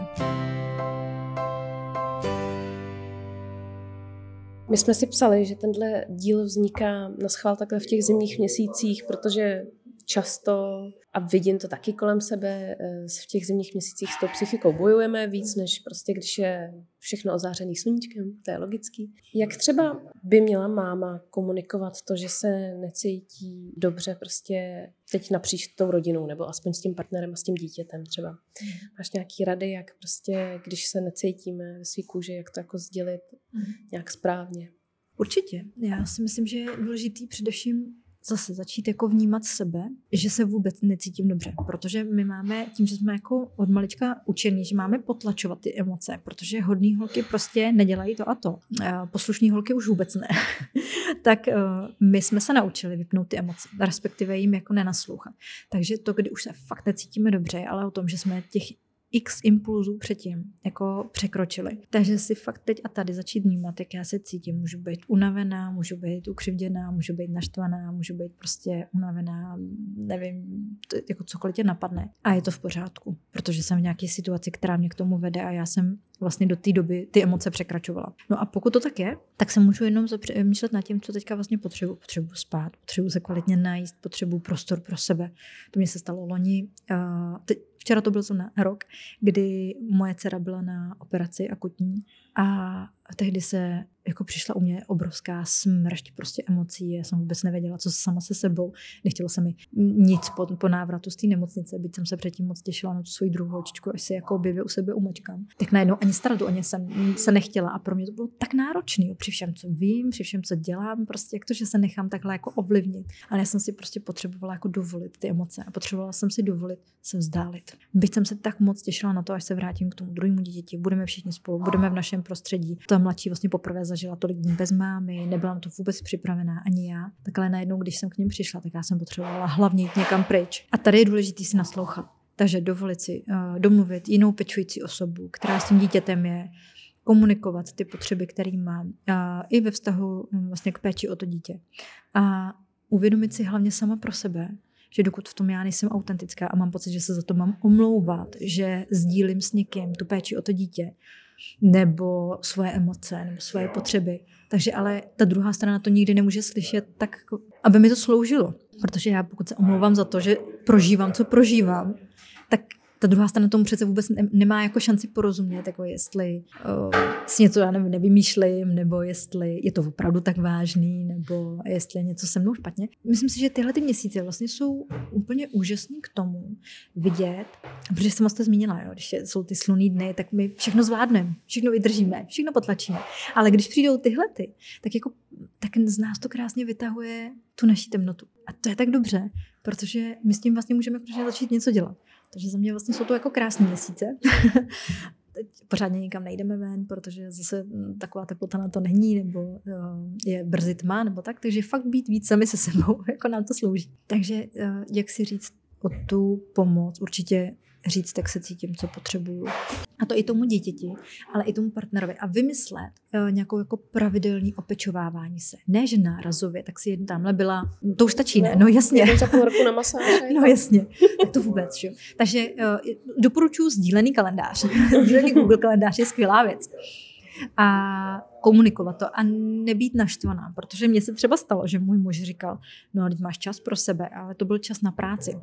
My jsme si psali, že tenhle díl vzniká na schvál takhle v těch zimních měsících, protože často, a vidím to taky kolem sebe, eh, v těch zimních měsících s tou psychikou bojujeme víc, než prostě když je všechno ozářený sluníčkem, to je logický. Jak třeba by měla máma komunikovat to, že se necítí dobře prostě teď napříč tou rodinou, nebo aspoň s tím partnerem a s tím dítětem třeba. Mm. Máš nějaký rady, jak prostě, když se necítíme ve svý kůži, jak to jako sdělit mm. nějak správně? Určitě. Já si myslím, že je důležitý především zase začít jako vnímat sebe, že se vůbec necítím dobře, protože my máme, tím, že jsme jako od malička učení, že máme potlačovat ty emoce, protože hodný holky prostě nedělají to a to. Poslušní holky už vůbec ne. tak eh, my jsme se naučili vypnout ty emoce, respektive jim jako nenaslouchat. Takže to, kdy už se fakt necítíme dobře, ale o tom, že jsme těch x impulzů předtím jako překročili. Takže si fakt teď a tady začít vnímat, jak já se cítím. Můžu být unavená, můžu být ukřivděná, můžu být naštvaná, můžu být prostě unavená, nevím, to, jako cokoliv tě napadne. A je to v pořádku, protože jsem v nějaké situaci, která mě k tomu vede a já jsem vlastně do té doby ty emoce překračovala. No a pokud to tak je, tak se můžu jenom zamýšlet nad tím, co teďka vlastně potřebuji. Potřebuji spát, potřebuji se kvalitně najíst, potřebuji prostor pro sebe. To mě se stalo loni. Uh, teď, včera to byl na rok, kdy moje dcera byla na operaci akutní a tehdy se jako přišla u mě obrovská smršť prostě emocí. Já jsem vůbec nevěděla, co sama se sebou. Nechtělo se mi nic po, po návratu z té nemocnice, byť jsem se předtím moc těšila na tu svoji druhou holčičku, až si jako objevě u sebe umočkám. Tak najednou ani o ně jsem se nechtěla a pro mě to bylo tak náročné. Při všem, co vím, při všem, co dělám, prostě jak to, že se nechám takhle jako ovlivnit. Ale já jsem si prostě potřebovala jako dovolit ty emoce a potřebovala jsem si dovolit se vzdálit. Byť jsem se tak moc těšila na to, až se vrátím k tomu druhému dítěti, budeme všichni spolu, budeme v našem prostředí. Ta mladší vlastně poprvé zažila tolik dní bez mámy, nebyla na to vůbec připravená ani já. Tak ale najednou, když jsem k ním přišla, tak já jsem potřebovala hlavně jít někam pryč. A tady je důležité si naslouchat. Takže dovolit si uh, domluvit jinou pečující osobu, která s tím dítětem je, komunikovat ty potřeby, které mám, uh, i ve vztahu um, vlastně k péči o to dítě. A uvědomit si hlavně sama pro sebe, že dokud v tom já nejsem autentická a mám pocit, že se za to mám omlouvat, že sdílím s někým tu péči o to dítě, nebo svoje emoce, nebo svoje potřeby. Takže ale ta druhá strana to nikdy nemůže slyšet tak, jako, aby mi to sloužilo. Protože já pokud se omlouvám za to, že prožívám, co prožívám, tak ta druhá strana tomu přece vůbec ne, nemá jako šanci porozumět, jako jestli uh, si něco, já nevím, nevymýšlím, nebo jestli je to opravdu tak vážný, nebo jestli je něco se mnou špatně. Myslím si, že tyhle ty měsíce vlastně jsou úplně úžasný k tomu vidět, protože jsem to zmínila, jo, když jsou ty sluný dny, tak my všechno zvládneme, všechno vydržíme, všechno potlačíme. Ale když přijdou tyhle ty, tak jako tak z nás to krásně vytahuje tu naší temnotu. A to je tak dobře, protože my s tím vlastně můžeme začít něco dělat. Takže za mě vlastně jsou to jako krásné měsíce. Teď pořádně nikam nejdeme ven, protože zase hm, taková teplota na to není, nebo uh, je brzy tma, nebo tak. Takže fakt být víc sami se sebou, jako nám to slouží. Takže uh, jak si říct o tu pomoc, určitě říct, jak se cítím, co potřebuju. A to i tomu dítěti, ale i tomu partnerovi. A vymyslet uh, nějakou jako pravidelný opečovávání se. Ne, že nárazově, tak si jen tamhle byla, to už stačí, ne? No jasně. za půl roku na masáž. no jasně, tak to vůbec, že? Takže uh, doporučuji sdílený kalendář. sdílený Google kalendář je skvělá věc a komunikovat to a nebýt naštvaná, protože mně se třeba stalo, že můj muž říkal, no teď máš čas pro sebe, ale to byl čas na práci.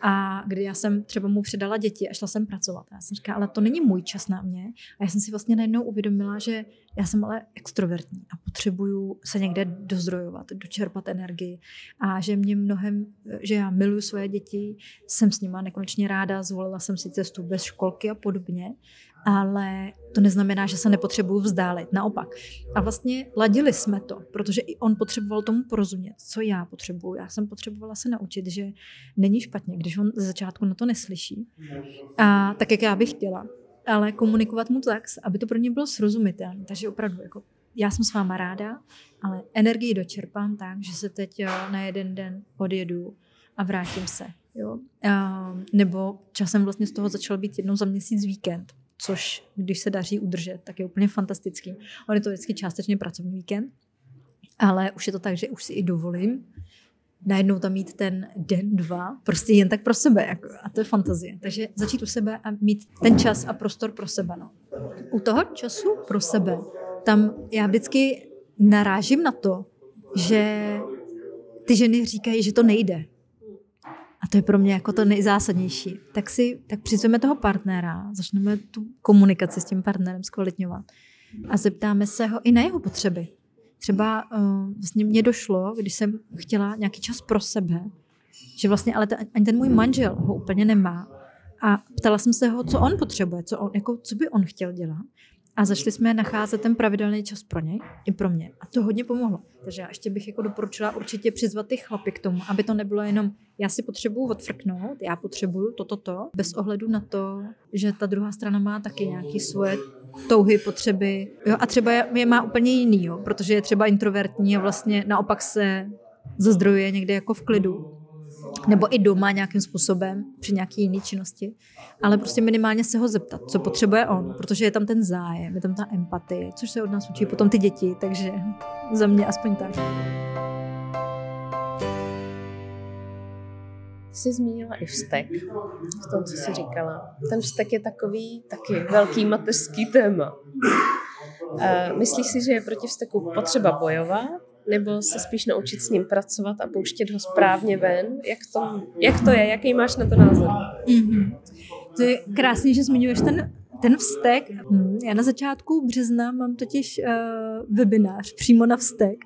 A kdy já jsem třeba mu předala děti a šla jsem pracovat. A já jsem říkala, ale to není můj čas na mě. A já jsem si vlastně najednou uvědomila, že já jsem ale extrovertní a potřebuju se někde dozdrojovat, dočerpat energii a že mě mnohem, že já miluji svoje děti, jsem s nima nekonečně ráda, zvolila jsem si cestu bez školky a podobně ale to neznamená, že se nepotřebuju vzdálit. Naopak. A vlastně ladili jsme to, protože i on potřeboval tomu porozumět, co já potřebuju. Já jsem potřebovala se naučit, že není špatně, když on ze začátku na to neslyší. A tak, jak já bych chtěla. Ale komunikovat mu tak, aby to pro ně bylo srozumitelné. Takže opravdu, jako, já jsem s váma ráda, ale energii dočerpám tak, že se teď na jeden den odjedu a vrátím se. Jo? A, nebo časem vlastně z toho začal být jednou za měsíc víkend což když se daří udržet, tak je úplně fantastický. On je to vždycky částečně pracovní víkend, ale už je to tak, že už si i dovolím najednou tam mít ten den, dva, prostě jen tak pro sebe. Jako, a to je fantazie. Takže začít u sebe a mít ten čas a prostor pro sebe. No. U toho času pro sebe, tam já vždycky narážím na to, že ty ženy říkají, že to nejde. A to je pro mě jako to nejzásadnější. Tak si tak přizveme toho partnera, začneme tu komunikaci s tím partnerem zkvalitňovat a zeptáme se ho i na jeho potřeby. Třeba uh, vlastně mě došlo, když jsem chtěla nějaký čas pro sebe, že vlastně ale ten, ani ten můj manžel ho úplně nemá. A ptala jsem se ho, co on potřebuje, co, on, jako, co by on chtěl dělat. A začali jsme nacházet ten pravidelný čas pro něj i pro mě. A to hodně pomohlo. Takže já ještě bych jako doporučila určitě přizvat ty chlapy k tomu, aby to nebylo jenom já si potřebuju odfrknout, já potřebuju toto, to, to, bez ohledu na to, že ta druhá strana má taky nějaké svoje touhy, potřeby. Jo, a třeba je má úplně jiný, jo, protože je třeba introvertní a vlastně naopak se zazdrojuje někde jako v klidu nebo i doma nějakým způsobem při nějaké jiné činnosti, ale prostě minimálně se ho zeptat, co potřebuje on, protože je tam ten zájem, je tam ta empatie, což se od nás učí potom ty děti, takže za mě aspoň tak. Jsi zmínila i vztek v tom, co jsi říkala. Ten vztek je takový taky velký mateřský téma. Myslíš si, že je proti vzteku potřeba bojovat, nebo se spíš naučit s ním pracovat a pouštět ho správně ven? Jak to, jak to je? Jaký máš na to názor? Mm-hmm. To je krásný, že zmiňuješ ten ten vztek, hm, já na začátku března mám totiž uh, webinář přímo na vztek,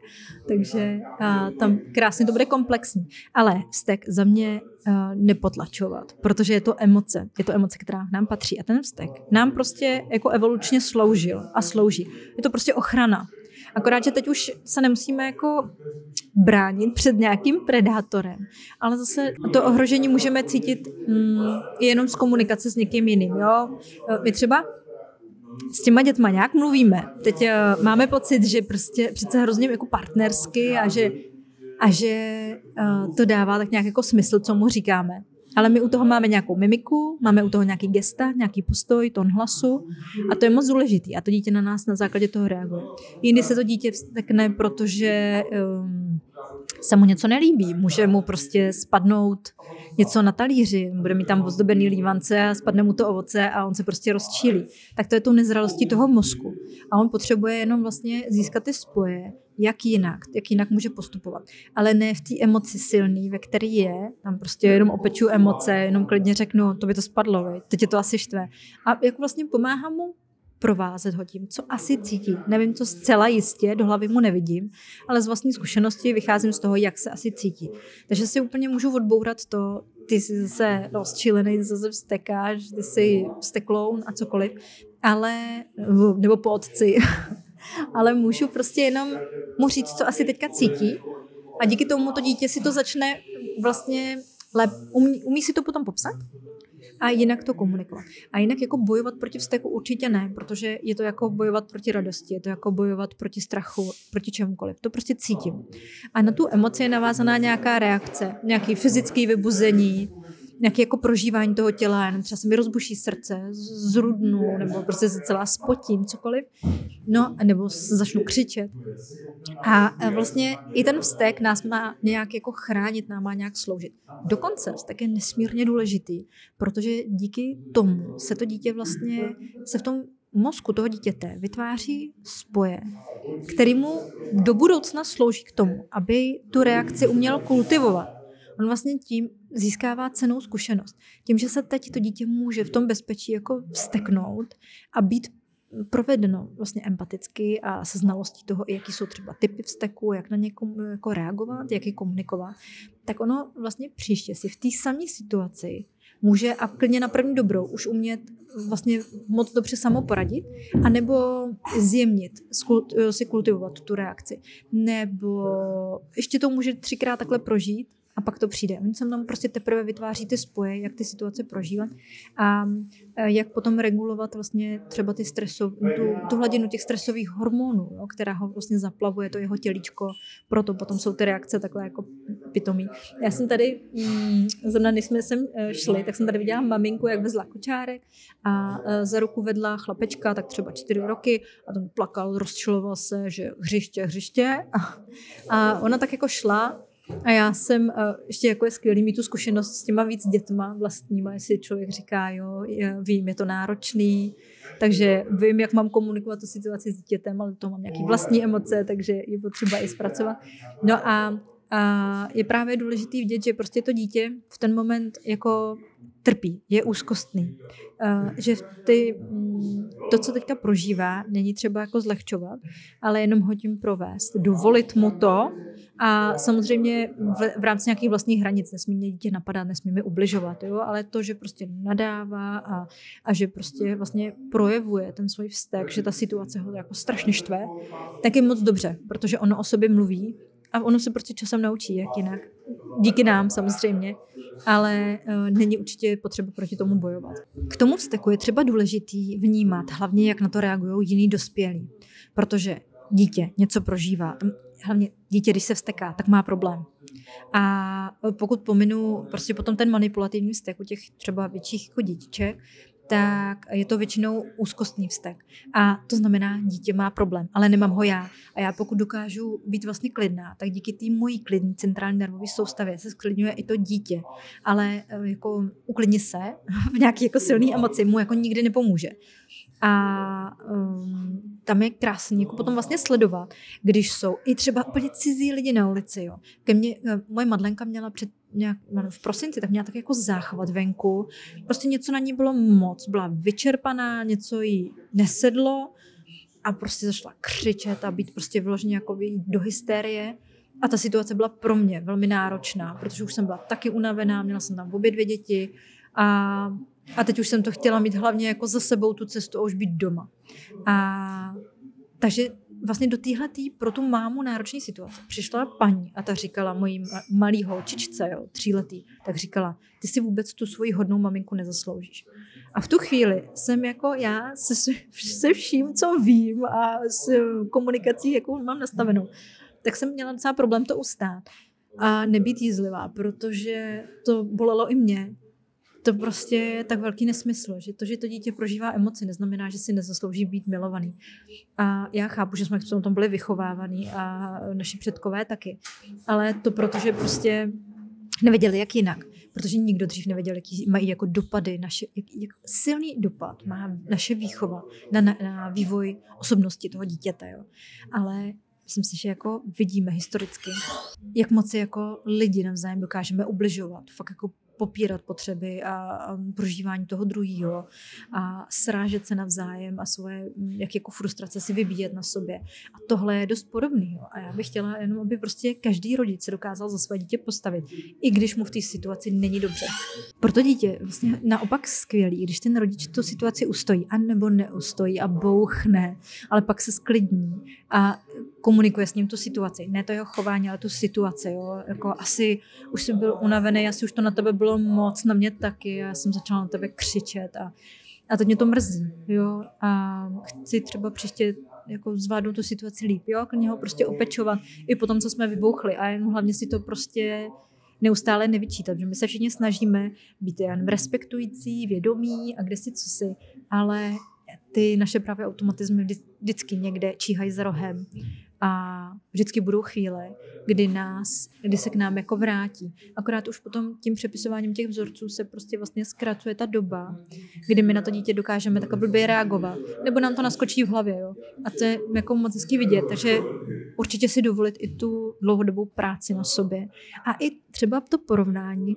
takže uh, tam krásně to bude komplexní. Ale vztek za mě uh, nepotlačovat, protože je to emoce. Je to emoce, která nám patří. A ten vztek nám prostě jako evolučně sloužil a slouží. Je to prostě ochrana. Akorát, že teď už se nemusíme jako bránit před nějakým predátorem, ale zase to ohrožení můžeme cítit mm, jenom z komunikace s někým jiným. Jo? My třeba s těma dětma nějak mluvíme. Teď uh, máme pocit, že prostě přece hrozně jako partnersky a že, a že uh, to dává tak nějak jako smysl, co mu říkáme. Ale my u toho máme nějakou mimiku, máme u toho nějaký gesta, nějaký postoj, tón hlasu a to je moc důležitý a to dítě na nás na základě toho reaguje. Jindy se to dítě vztekne, protože um, se mu něco nelíbí. Může mu prostě spadnout něco na talíři, bude mít tam ozdobený lívance a spadne mu to ovoce a on se prostě rozčílí. Tak to je tou nezralostí toho mozku. A on potřebuje jenom vlastně získat ty spoje, jak jinak, jak jinak může postupovat. Ale ne v té emoci silný, ve který je, tam prostě jenom opeču emoce, jenom klidně řeknu, to by to spadlo, vej. teď je to asi štve. A jak vlastně pomáhám mu provázet ho tím, co asi cítí. Nevím to zcela jistě, do hlavy mu nevidím, ale z vlastní zkušenosti vycházím z toho, jak se asi cítí. Takže si úplně můžu odbourat to, ty jsi zase rozčilený, zase vstekáš, ty jsi vstekloun a cokoliv, ale, nebo po otci, ale můžu prostě jenom mu říct, co asi teďka cítí a díky tomu to dítě si to začne vlastně lep, umí, umí si to potom popsat a jinak to komunikovat. A jinak jako bojovat proti vzteku určitě ne, protože je to jako bojovat proti radosti, je to jako bojovat proti strachu, proti čemukoliv. To prostě cítím. A na tu emoci je navázaná nějaká reakce, nějaký fyzický vybuzení, nějaké jako prožívání toho těla, jenom třeba se mi rozbuší srdce, zrudnu, nebo prostě se celá spotím, cokoliv, no, nebo začnu křičet. A vlastně i ten vztek nás má nějak jako chránit, nám má nějak sloužit. Dokonce vztek je nesmírně důležitý, protože díky tomu se to dítě vlastně, se v tom mozku toho dítěte vytváří spoje, který mu do budoucna slouží k tomu, aby tu reakci uměl kultivovat. On vlastně tím získává cenou zkušenost. Tím, že se teď to dítě může v tom bezpečí jako vsteknout a být provedeno vlastně empaticky a se znalostí toho, jaký jsou třeba typy vzteku, jak na ně jako reagovat, jak je komunikovat, tak ono vlastně příště si v té samé situaci může a klidně na první dobrou už umět vlastně moc dobře samo poradit, anebo zjemnit, si kultivovat tu reakci. Nebo ještě to může třikrát takhle prožít a pak to přijde. Oni se tam prostě teprve vytváří ty spoje, jak ty situace prožívat a e, jak potom regulovat vlastně třeba ty stresov, tu, tu hladinu těch stresových hormonů, jo, která ho vlastně zaplavuje, to jeho tělíčko, proto potom jsou ty reakce takhle jako pitomý. Já jsem tady, mm, zrovna než jsme sem e, šli, tak jsem tady viděla maminku, jak vezla kočárek a e, za ruku vedla chlapečka, tak třeba čtyři roky a ten plakal, rozčiloval se, že hřiště, hřiště a ona tak jako šla a já jsem, ještě jako je skvělý mít tu zkušenost s těma víc dětma vlastníma, jestli člověk říká, jo, vím, je to náročný, takže vím, jak mám komunikovat tu situaci s dítětem, ale to mám nějaké vlastní emoce, takže je potřeba i zpracovat. No a A je právě důležitý vidět, že prostě to dítě v ten moment jako trpí, je úzkostný. Uh, že ty, mm, to, co teďka prožívá, není třeba jako zlehčovat, ale jenom ho tím provést. Dovolit mu to a samozřejmě v, v rámci nějakých vlastních hranic nesmí mě dítě napadat, nesmí mi ubližovat, jo? ale to, že prostě nadává a, a že prostě vlastně projevuje ten svůj vztek, že ta situace ho jako strašně štve, tak je moc dobře, protože ono o sobě mluví a ono se prostě časem naučí, jak jinak. Díky nám samozřejmě, ale uh, není určitě potřeba proti tomu bojovat. K tomu vzteku je třeba důležitý vnímat, hlavně jak na to reagují jiní dospělí, protože dítě něco prožívá, hlavně dítě, když se vsteká, tak má problém. A pokud pominu prostě potom ten manipulativní vztek u těch třeba větších jako dětiček, tak je to většinou úzkostný vztek. A to znamená, dítě má problém, ale nemám ho já. A já pokud dokážu být vlastně klidná, tak díky té mojí klidní centrální nervové soustavě se sklidňuje i to dítě. Ale eh, jako uklidni se v nějaké jako silné emoci mu jako nikdy nepomůže. A um, tam je krásný jako potom vlastně sledovat, když jsou i třeba úplně cizí lidi na ulici. Jo. Ke mně, eh, moje Madlenka měla před nějak, v prosinci, tak měla tak jako záchvat venku. Prostě něco na ní bylo moc, byla vyčerpaná, něco jí nesedlo a prostě začala křičet a být prostě vyloženě jako do hysterie. A ta situace byla pro mě velmi náročná, protože už jsem byla taky unavená, měla jsem tam obě dvě děti a, a teď už jsem to chtěla mít hlavně jako za sebou tu cestu a už být doma. A takže vlastně do téhle pro tu mámu náročné situace přišla paní a ta říkala mojí malý holčičce, jo, tříletý, tak říkala, ty si vůbec tu svoji hodnou maminku nezasloužíš. A v tu chvíli jsem jako já se, se vším, co vím a s komunikací, jakou mám nastavenou, tak jsem měla docela problém to ustát a nebýt jízlivá, protože to bolelo i mě, to prostě je tak velký nesmysl, že to, že to dítě prožívá emoci, neznamená, že si nezaslouží být milovaný. A já chápu, že jsme v tom byli vychovávaní a naši předkové taky. Ale to proto, že prostě nevěděli, jak jinak. Protože nikdo dřív nevěděl, jaký mají jako dopady, naše, jak, jak silný dopad má naše výchova na, na, na vývoj osobnosti toho dítěte. Jo. Ale myslím si, že jako vidíme historicky, jak moc jako lidi navzájem dokážeme ubližovat. Fakt jako popírat potřeby a, prožívání toho druhého a srážet se navzájem a svoje jak jako frustrace si vybíjet na sobě. A tohle je dost podobný. Jo. A já bych chtěla jenom, aby prostě každý rodič se dokázal za své dítě postavit, i když mu v té situaci není dobře. Proto dítě vlastně naopak skvělý, když ten rodič tu situaci ustojí, a nebo neustojí a bouchne, ale pak se sklidní a komunikuje s ním tu situaci. Ne to jeho chování, ale tu situaci. Jo. Jako asi už jsem byl unavený, asi už to na tebe bylo moc, na mě taky. Já jsem začala na tebe křičet a, a teď mě to mrzí. Jo. A chci třeba příště jako zvládnout tu situaci líp. Jo. K něho prostě opečovat i po tom, co jsme vybouchli. A jenom hlavně si to prostě neustále nevyčítat, že my se všichni snažíme být jen respektující, vědomí a kde si co si, ale ty naše právě automatizmy vždycky někde číhají za rohem a vždycky budou chvíle, kdy nás, kdy se k nám jako vrátí. Akorát už potom tím přepisováním těch vzorců se prostě vlastně zkracuje ta doba, kdy my na to dítě dokážeme tak blbě reagovat. Nebo nám to naskočí v hlavě, jo. A to je jako moc hezky vidět, takže určitě si dovolit i tu dlouhodobou práci na sobě. A i třeba to porovnání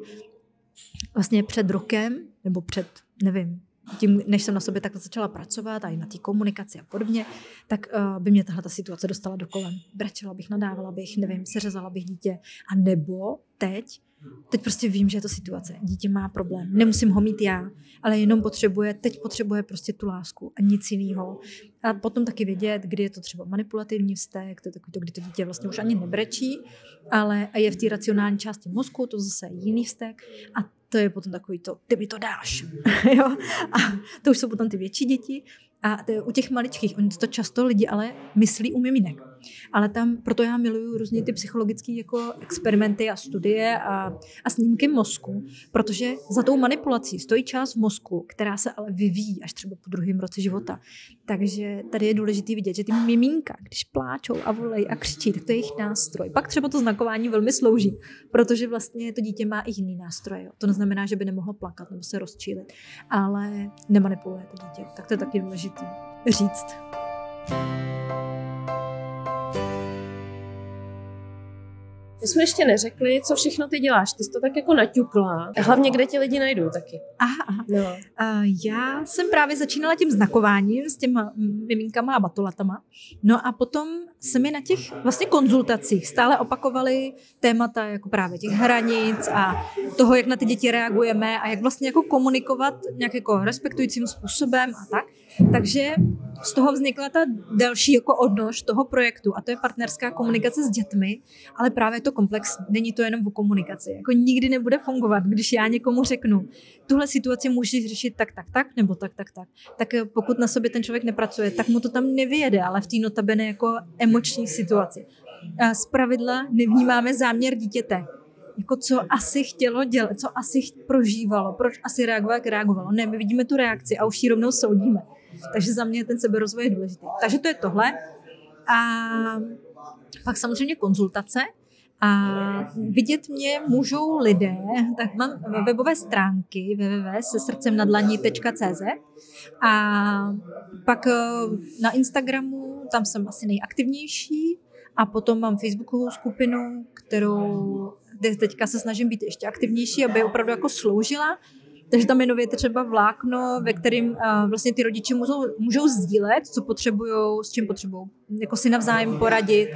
vlastně před rokem, nebo před, nevím, tím, než jsem na sobě takhle začala pracovat a i na té komunikaci a podobně, tak uh, by mě tahle ta situace dostala do kolem. Brečela bych, nadávala bych, nevím, seřezala bych dítě. A nebo teď, teď prostě vím, že je to situace. Dítě má problém. Nemusím ho mít já, ale jenom potřebuje, teď potřebuje prostě tu lásku a nic jiného. A potom taky vědět, kdy je to třeba manipulativní vztek, to je takový to, kdy to dítě vlastně už ani nebrečí, ale je v té racionální části mozku, to zase je jiný vztek. A to je potom takový to, ty mi to dáš. jo? A to už jsou potom ty větší děti. A to je u těch maličkých, oni to často lidi ale myslí u miminek. Ale tam, proto já miluju různé ty psychologické jako experimenty a studie a, a snímky mozku, protože za tou manipulací stojí část mozku, která se ale vyvíjí až třeba po druhém roce života. Takže tady je důležité vidět, že ty miminka, když pláčou a volají a křičí, tak to je jejich nástroj. Pak třeba to znakování velmi slouží, protože vlastně to dítě má i jiný nástroj. Jo. To neznamená, že by nemohlo plakat nebo se rozčílit, ale nemanipuluje to dítě. Tak to je taky důležité říct. My jsme ještě neřekli, co všechno ty děláš. Ty jsi to tak jako naťukla. A hlavně, kde ti lidi najdou taky. Aha, aha. No. Uh, já jsem právě začínala tím znakováním s těma miminkama a batolatama. No a potom se mi na těch vlastně konzultacích stále opakovaly témata jako právě těch hranic a toho, jak na ty děti reagujeme a jak vlastně jako komunikovat nějak jako respektujícím způsobem a tak. Takže z toho vznikla ta další jako odnož toho projektu a to je partnerská komunikace s dětmi, ale právě to komplexní. Není to jenom o komunikaci. Jako nikdy nebude fungovat, když já někomu řeknu, tuhle situaci můžeš řešit tak, tak, tak, nebo tak, tak, tak. Tak eh, pokud na sobě ten člověk nepracuje, tak mu to tam nevyjede, ale v té notabene jako emoční situaci. Z pravidla nevnímáme záměr dítěte jako co asi chtělo dělat, co asi prožívalo, proč asi reagovalo, jak reagovalo. Ne, my vidíme tu reakci a už ji rovnou soudíme. Takže za mě ten seberozvoj je důležitý. Takže to je tohle. A pak samozřejmě konzultace. A vidět mě můžou lidé, tak mám webové stránky www.sesrdcemnadlaní.cz a pak eh, na Instagramu, tam jsem asi nejaktivnější a potom mám Facebookovou skupinu, kterou kde teďka se snažím být ještě aktivnější, aby opravdu jako sloužila takže tam je nově třeba vlákno, ve kterým uh, vlastně ty rodiče můžou, můžou sdílet, co potřebují, s čím potřebují, jako si navzájem poradit,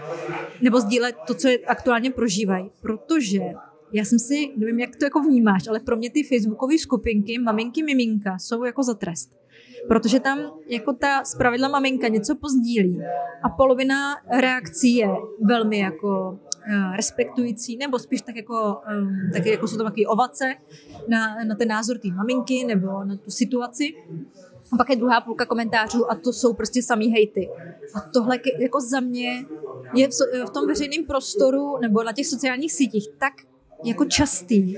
nebo sdílet to, co je aktuálně prožívají. Protože já jsem si, nevím, jak to jako vnímáš, ale pro mě ty facebookové skupinky maminky miminka jsou jako za trest. Protože tam jako ta spravedla maminka něco pozdílí a polovina reakcí je velmi jako respektující, nebo spíš tak jako, um, tak jako jsou tam takové ovace na, na ten názor té maminky nebo na tu situaci. A pak je druhá půlka komentářů a to jsou prostě samý hejty. A tohle jako za mě je v, v tom veřejném prostoru nebo na těch sociálních sítích tak jako častý,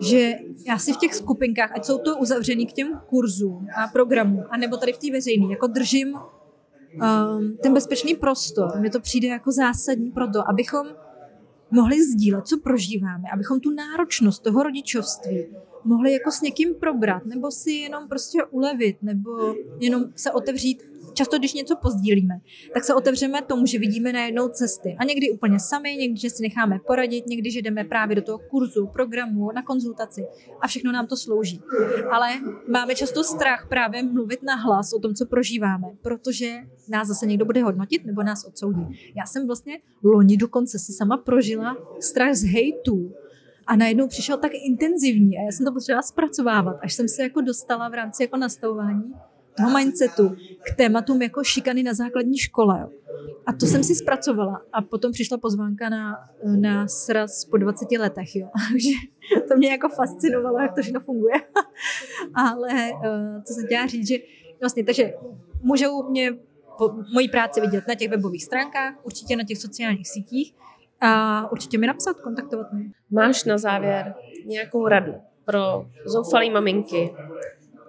že já si v těch skupinkách, ať jsou to uzavřený k těm kurzům a programům, anebo tady v té veřejné, jako držím um, ten bezpečný prostor. Mně to přijde jako zásadní pro to, abychom mohli sdílet, co prožíváme, abychom tu náročnost toho rodičovství mohli jako s někým probrat, nebo si jenom prostě ulevit, nebo jenom se otevřít často, když něco pozdílíme, tak se otevřeme tomu, že vidíme najednou cesty. A někdy úplně sami, někdy, že si necháme poradit, někdy, že jdeme právě do toho kurzu, programu, na konzultaci a všechno nám to slouží. Ale máme často strach právě mluvit na hlas o tom, co prožíváme, protože nás zase někdo bude hodnotit nebo nás odsoudí. Já jsem vlastně loni dokonce si sama prožila strach z hejtů, a najednou přišel tak intenzivní a já jsem to potřebovala zpracovávat, až jsem se jako dostala v rámci jako nastavování toho mindsetu k tématům jako šikany na základní škole. Jo. A to jsem si zpracovala. A potom přišla pozvánka na, na sraz po 20 letech. Jo. To mě jako fascinovalo, jak to všechno funguje. Ale uh, co jsem chtěla říct, že vlastně, takže můžou mě po, moji práci vidět na těch webových stránkách, určitě na těch sociálních sítích a určitě mi napsat, kontaktovat mě. Máš na závěr nějakou radu pro zoufalé maminky,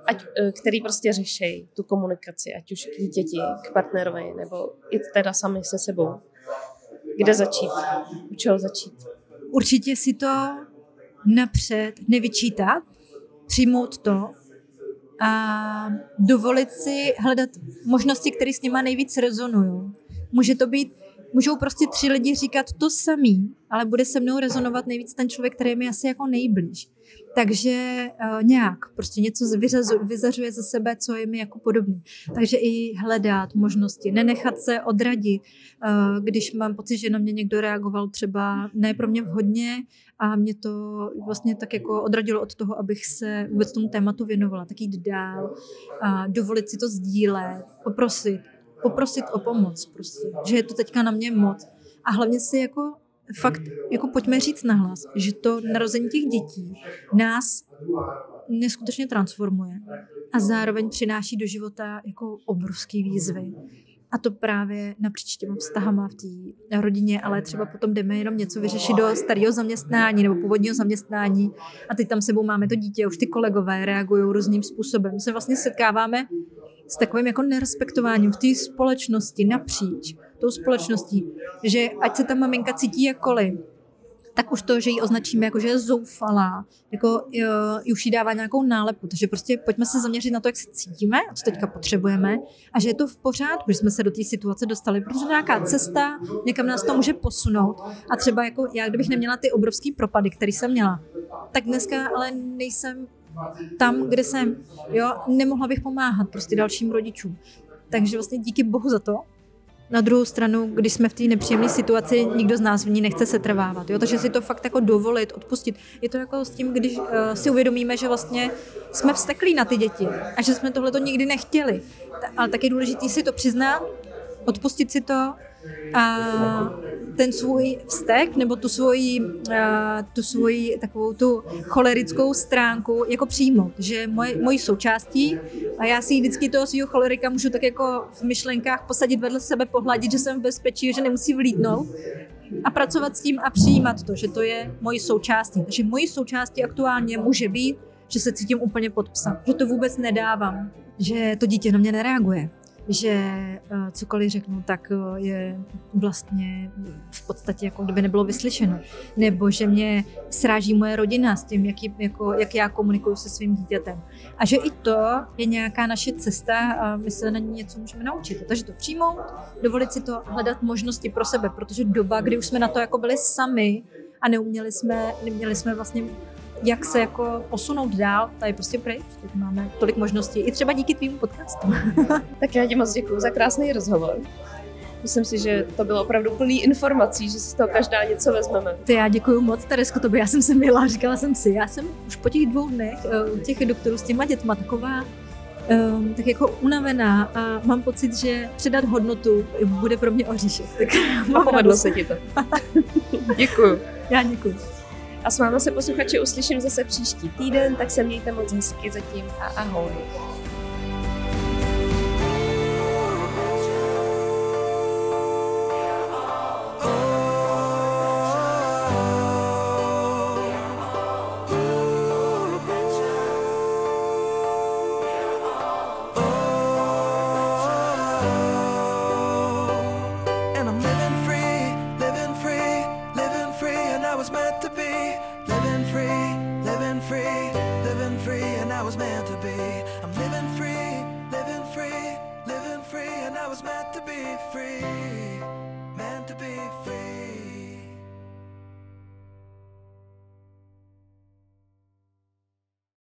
ať, eh, který prostě řeší tu komunikaci, ať už k dítěti, k partnerovi, nebo i teda sami se sebou. Kde začít? U čeho začít? Určitě si to napřed nevyčítat, přijmout to a dovolit si hledat možnosti, které s nima nejvíc rezonují. Může to být můžou prostě tři lidi říkat to samý, ale bude se mnou rezonovat nejvíc ten člověk, který mi asi jako nejblíž. Takže uh, nějak prostě něco vyřazu, vyzařuje ze sebe, co je mi jako podobný. Takže i hledat možnosti, nenechat se odradit, uh, když mám pocit, že na mě někdo reagoval třeba ne pro mě vhodně a mě to vlastně tak jako odradilo od toho, abych se vůbec tomu tématu věnovala, tak jít dál, a dovolit si to sdílet, poprosit, poprosit o pomoc prostě, že je to teďka na mě moc. A hlavně si jako fakt, jako pojďme říct nahlas, že to narození těch dětí nás neskutečně transformuje a zároveň přináší do života jako obrovský výzvy. A to právě napříč těma vztahama v té rodině, ale třeba potom jdeme jenom něco vyřešit do starého zaměstnání nebo původního zaměstnání a teď tam sebou máme to dítě, už ty kolegové reagují různým způsobem. My se vlastně setkáváme s takovým jako nerespektováním v té společnosti napříč tou společností, že ať se ta maminka cítí jakkoliv, tak už to, že ji označíme jako, že je zoufalá, jako jo, už jí dává nějakou nálepku. Takže prostě pojďme se zaměřit na to, jak se cítíme, co teďka potřebujeme a že je to v pořádku, že jsme se do té situace dostali, protože nějaká cesta někam nás to může posunout. A třeba jako já, kdybych neměla ty obrovské propady, které jsem měla, tak dneska ale nejsem tam, kde jsem. Jo, nemohla bych pomáhat prostě dalším rodičům. Takže vlastně díky bohu za to, na druhou stranu, když jsme v té nepříjemné situaci, nikdo z nás v ní nechce se trvávat. Jo? Takže si to fakt jako dovolit, odpustit. Je to jako s tím, když uh, si uvědomíme, že vlastně jsme vsteklí na ty děti a že jsme tohle to nikdy nechtěli. Ale tak je důležité si to přiznat, odpustit si to a ten svůj vztek nebo tu svoji, tu svoji takovou tu cholerickou stránku jako přijmout, že moje, mojí součástí a já si vždycky toho svého cholerika můžu tak jako v myšlenkách posadit vedle sebe, pohladit, že jsem v bezpečí, že nemusí vlídnout a pracovat s tím a přijímat to, že to je mojí součástí. Takže mojí součástí aktuálně může být, že se cítím úplně pod psem, že to vůbec nedávám, že to dítě na mě nereaguje, že eh, cokoliv řeknu, tak eh, je vlastně v podstatě jako kdyby nebylo vyslyšeno. Nebo že mě sráží moje rodina s tím, jak, jako, jak já komunikuju se svým dítětem. A že i to je nějaká naše cesta a my se na ní něco můžeme naučit. Takže to přijmout, dovolit si to hledat možnosti pro sebe, protože doba, kdy už jsme na to jako byli sami a neuměli jsme, neměli jsme vlastně jak se jako posunout dál, tady prostě pryč. Teď máme tolik možností, i třeba díky tvým podcastu. tak já ti moc děkuji za krásný rozhovor. Myslím si, že to bylo opravdu plný informací, že si z toho každá něco vezmeme. Ty já děkuji moc, Teresko, tobě. Já jsem se měla, říkala jsem si, já jsem už po těch dvou dnech eh, u těch doktorů s těma dětma taková um, tak jako unavená a mám pocit, že předat hodnotu bude pro mě oříšek. Tak a povedlo se ti to. děkuji. Já děkuji. A s vámi se posluchači uslyším zase příští týden, tak se mějte moc hezky zatím a ahoj.